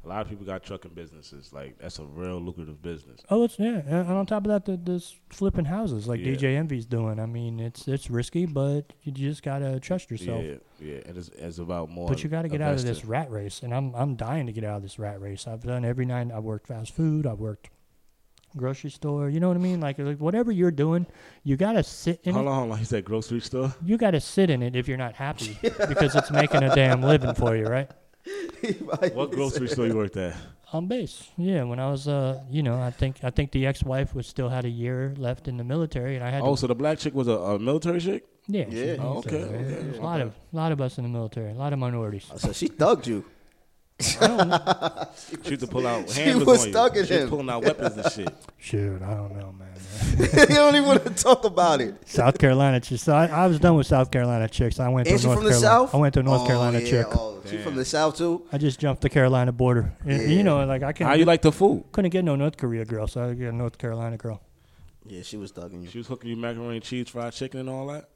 a lot of people got trucking businesses. Like that's a real lucrative business. Oh, it's yeah. And on top of that, the, this flipping houses like Yeah. DJ Envy's doing. I mean, it's it's risky, but you just gotta trust yourself. Yeah, yeah. And it's, it's about more. But you got to get out of this rat race, and I'm I'm dying to get out of this rat race. I've done every night. I've worked fast food. I've worked grocery store. You know what I mean? Like, like whatever you're doing, you got to sit in Hold it. on, hold on. He said grocery store. You got to sit in it if you're not happy (laughs) because it's making a damn living for you, right? (laughs) What grocery store you worked at? On base, yeah. When I was, uh, you know, I think I think the ex-wife was still had a year left in the military, and I had Oh, to, so the black chick was a, a military chick? yeah, Yeah. Oh, okay, okay, a lot bad. of lot of us in the military, a lot of minorities. So she thugged you. She used to pull out She was on you. thugging She was him. pulling out weapons and shit. Shoot, I don't know, man. (laughs) you don't even want to talk about it. South Carolina chicks. So I, I was done with South Carolina chicks. I went Ain't to she North from the Carolina. south? I went to North oh, Carolina yeah. chick. Oh, she from the south too. I just jumped the Carolina border. And, Yeah. You know, like I couldn't. How you get- like the food? Couldn't get no North Korea girl, so I got a North Carolina girl. Yeah, she was thugging you. She was hooking you macaroni and cheese, fried chicken, and all that.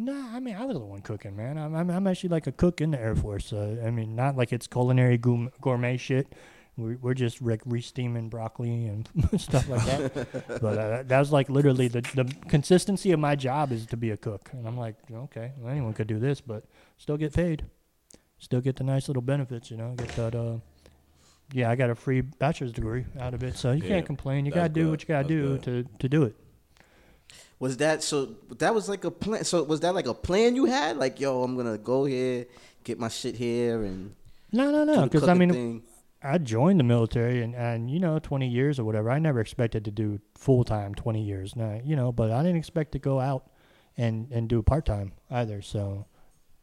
Nah, I mean I was the one cooking, man. I'm I'm, I'm actually like a cook in the Air Force. Uh, I mean, not like it's culinary gourm- gourmet shit. We're, we're just like re-steaming broccoli and (laughs) stuff like that. (laughs) but uh, that was like literally the the consistency of my job is to be a cook, and I'm like, okay, well, anyone could do this, but still get paid, still get the nice little benefits, you know, get that. Uh, yeah, I got a free bachelor's degree out of it, so you Yeah, can't complain. You gotta do good. what you gotta That's do good. to to do it. Was that so? That was like a plan. So was that like a plan you had? Like, yo, I'm gonna go here, get my shit here, and No, no, no, because I mean, thing. I joined the military and, and you know, 20 years or whatever. I never expected to do full time 20 years. No, you know, but I didn't expect to go out and, and do part time either. So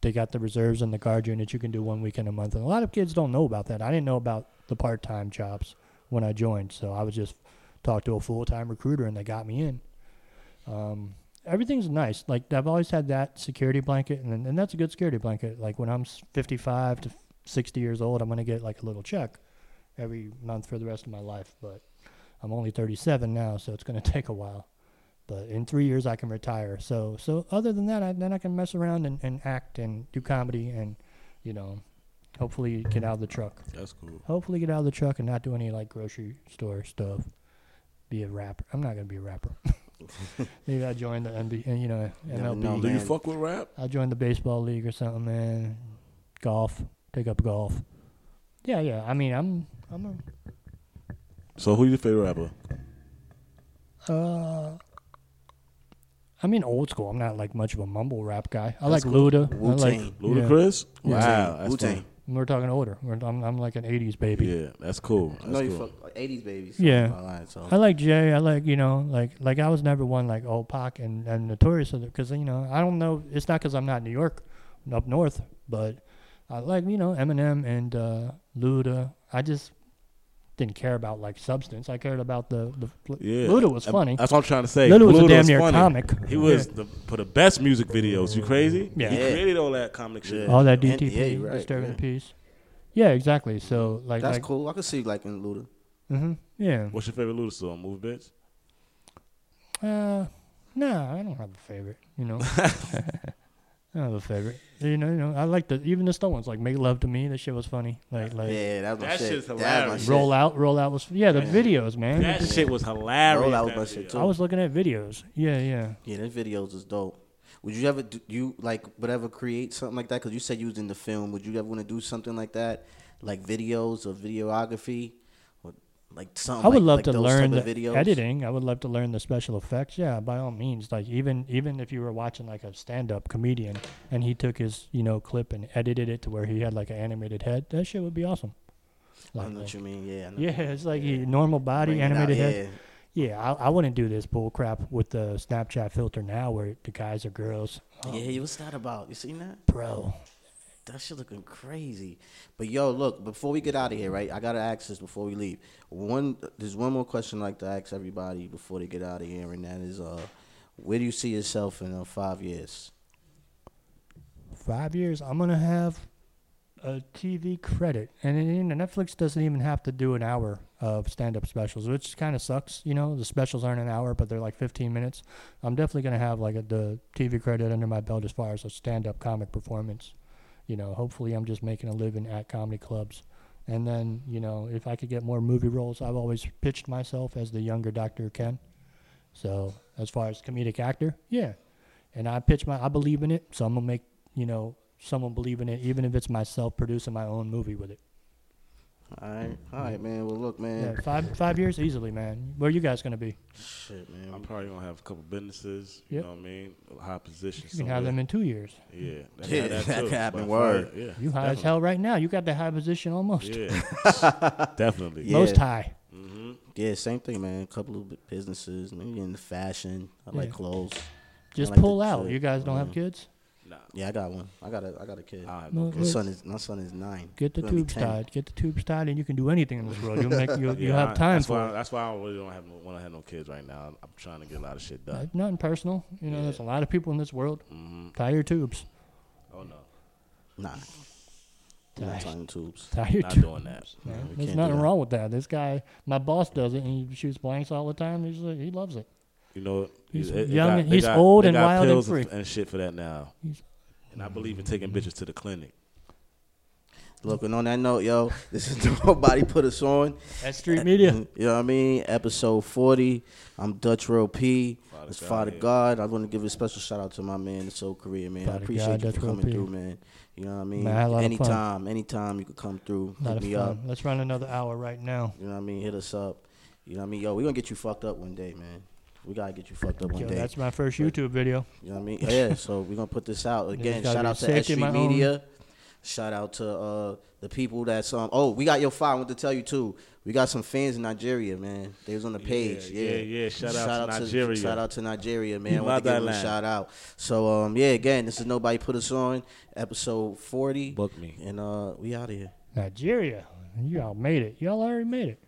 they got the reserves and the guard unit you can do one weekend a month. And a lot of kids don't know about that. I didn't know about the part time jobs when I joined. So I was just talked to a full time recruiter and they got me in. Um, everything's nice. Like I've always had that security blanket, and and that's a good security blanket. Like when I'm 55 to 60 years old, I'm gonna get like a little check every month for the rest of my life. But I'm only 37 now, so it's gonna (laughs) take a while. But in three years, I can retire. So so other than that, I, then I can mess around and, and act and do comedy and you know, hopefully get out of the truck. That's cool. Hopefully get out of the truck and not do any like grocery store stuff. Be a rapper. I'm not gonna be a rapper. (laughs) (laughs) Maybe I join the NBA. you know, Never MLB. know, Do you fuck with rap? I'll join the baseball league or something, man. Golf. Take up golf. Yeah, yeah. I mean, I'm, I'm a. So who's your favorite rapper? uh, I mean, old school. I'm not like much of a mumble rap guy. I That's like cool. Luda. I like Wu-Tang. yeah. Ludacris? Yeah. Wow, that's Wu-Tang. Funny. We're talking older. We're, I'm, I'm like an '80s baby. Yeah, that's cool. That's I know you cool. fuck like 80s babies. Yeah. All right, so. I like Jay. I like you know like like I was never one like old Pac and and Notorious because you know I don't know. It's not because I'm not New York, up north, but I like you know Eminem and uh, Luda. I just didn't care about like substance. I cared about the the. Yeah, Luda was funny. That's what I'm trying to say. Luda was a Luda damn near funny. comic. He was Yeah. the for the best music videos. You crazy? Yeah. He Yeah. created all that comic shit. Yeah. All that And- DTP, yeah, right, disturbing yeah. the peace. Yeah, exactly. So like That's like, cool. I can see like in Luda. Mm-hmm. Yeah. What's your favorite Luda song? Move, bitch. Uh, no, I don't have a favorite. You know, (laughs) (laughs) I have a favorite. You know, you know, I like the even the Stone ones like "Make Love to Me." That shit was funny. Like, like Yeah, that was my That shit. shit's That was my hilarious. shit. roll out, roll out was yeah. The videos, man. That shit was hilarious. Roll Out was my shit, too. I was looking at videos. Yeah, yeah. Yeah, them videos is dope. Would you ever do you like whatever create something like that? Because you said you was in the film. Would you ever want to do something like that, like videos or videography, or like something? I would like, love like to learn the videos? editing. I would love to learn the special effects. Yeah, by all means. Like even even if you were watching like a stand-up comedian and he took his you know clip and edited it to where he had like an animated head, that shit would be awesome. I Like, know what you mean. Yeah. I yeah, it's like he, normal body, Bring out, animated yeah. head. Yeah, I, I wouldn't do this bull crap with the Snapchat filter now, where the guys are girls. Oh, Yeah, um, what's that about? You seen that? bro. That shit looking crazy. But yo, look, before we get out of here, right? I gotta ask this before we leave. One, there's one more question I'd like to ask everybody before they get out of here, and that is, uh, where do you see yourself in uh, five years? Five years, I'm gonna have a TV credit, and you know, Netflix doesn't even have to do an hour of stand-up specials, which kind of sucks. You know, the specials aren't an hour, but they're like 15 minutes. I'm definitely gonna have like a, the TV credit under my belt as far as a stand-up comic performance. You know, hopefully, I'm just making a living at comedy clubs. And then, you know, if I could get more movie roles, I've always pitched myself as the younger Dr. Ken. So, as far as comedic actor, yeah. And I pitch my, I believe in it, so I'm gonna make, you know, someone believe in it, even if it's myself producing my own movie with it. All right, all right, man. Well, look, man. Yeah, five five years easily, man. Where you guys gonna be? Shit, man. I'm probably gonna have a couple businesses. You Yep. know what I mean? A high position. You can have them in two years. Yeah, (laughs) that, Yeah, that, that too, could happen, word. Yeah, You high as hell right now. You got the high position almost. Yeah, (laughs) definitely. Yeah. Most high. hmm Yeah, same thing, man. A couple of businesses, maybe in the fashion. I like clothes. Just like the pull out. shit. You guys don't have Mhm. kids? Nah, Yeah, I got one. I got a, I got a kid. I have No, no My son is, my son is nine. Get the tubes tied. Get the tubes tied, and you can do anything in this world. You'll make you you (laughs) Yeah, have time that's for why, it. That's why I really don't have no, want to have no kids right now. I'm, I'm trying to get a lot of shit done. nothing personal. You know, Yeah. there's a lot of people in this world. hmm Tie your tubes. Oh no, Nah. I'm not Tie, tying tubes. tie your not tubes. doing that. man. we There's nothing that. wrong with that. This guy, my boss does it, and he shoots blanks all the time. He's like, he loves it. You know, He's it- it young got- he's got- old and wild and free. and shit for that now. He's- And I believe in taking bitches to the clinic. Look, and on that note, yo, this is (laughs) nobody put us on. At Street Media. You know what I mean? Episode 40. I'm Dutch Row P. Father It's God, Father yeah. God. I want to give a special shout out to my man, the Soul Korean, man. I appreciate God, you Dutch for coming P. through, man. You know what I mean? Man, I had a lot of fun. anytime, anytime you could come through, hit me fun. up. Let's run another hour right now. You know what I mean? Hit us up. You know what I mean? Yo, we gonna get you fucked up one day, man. We gotta get you fucked up one Yo, day. that's my first YouTube video. You know what I mean? Yeah, so we're gonna put this out. (laughs) Again, gotta shout be out to sick S Street my own- Media. Shout out to uh, the people that's um oh, we got your file. I want to tell you too. We got some fans in Nigeria, man. They was on the page. Yeah, Yeah, yeah, yeah. Shout out to Nigeria. shout out to Nigeria, man. I We want love to give them a land. shout out. So um yeah, again, this is nobody put us on episode forty, Book me. and uh we out of here. Nigeria. Y'all made it. Y'all already made it.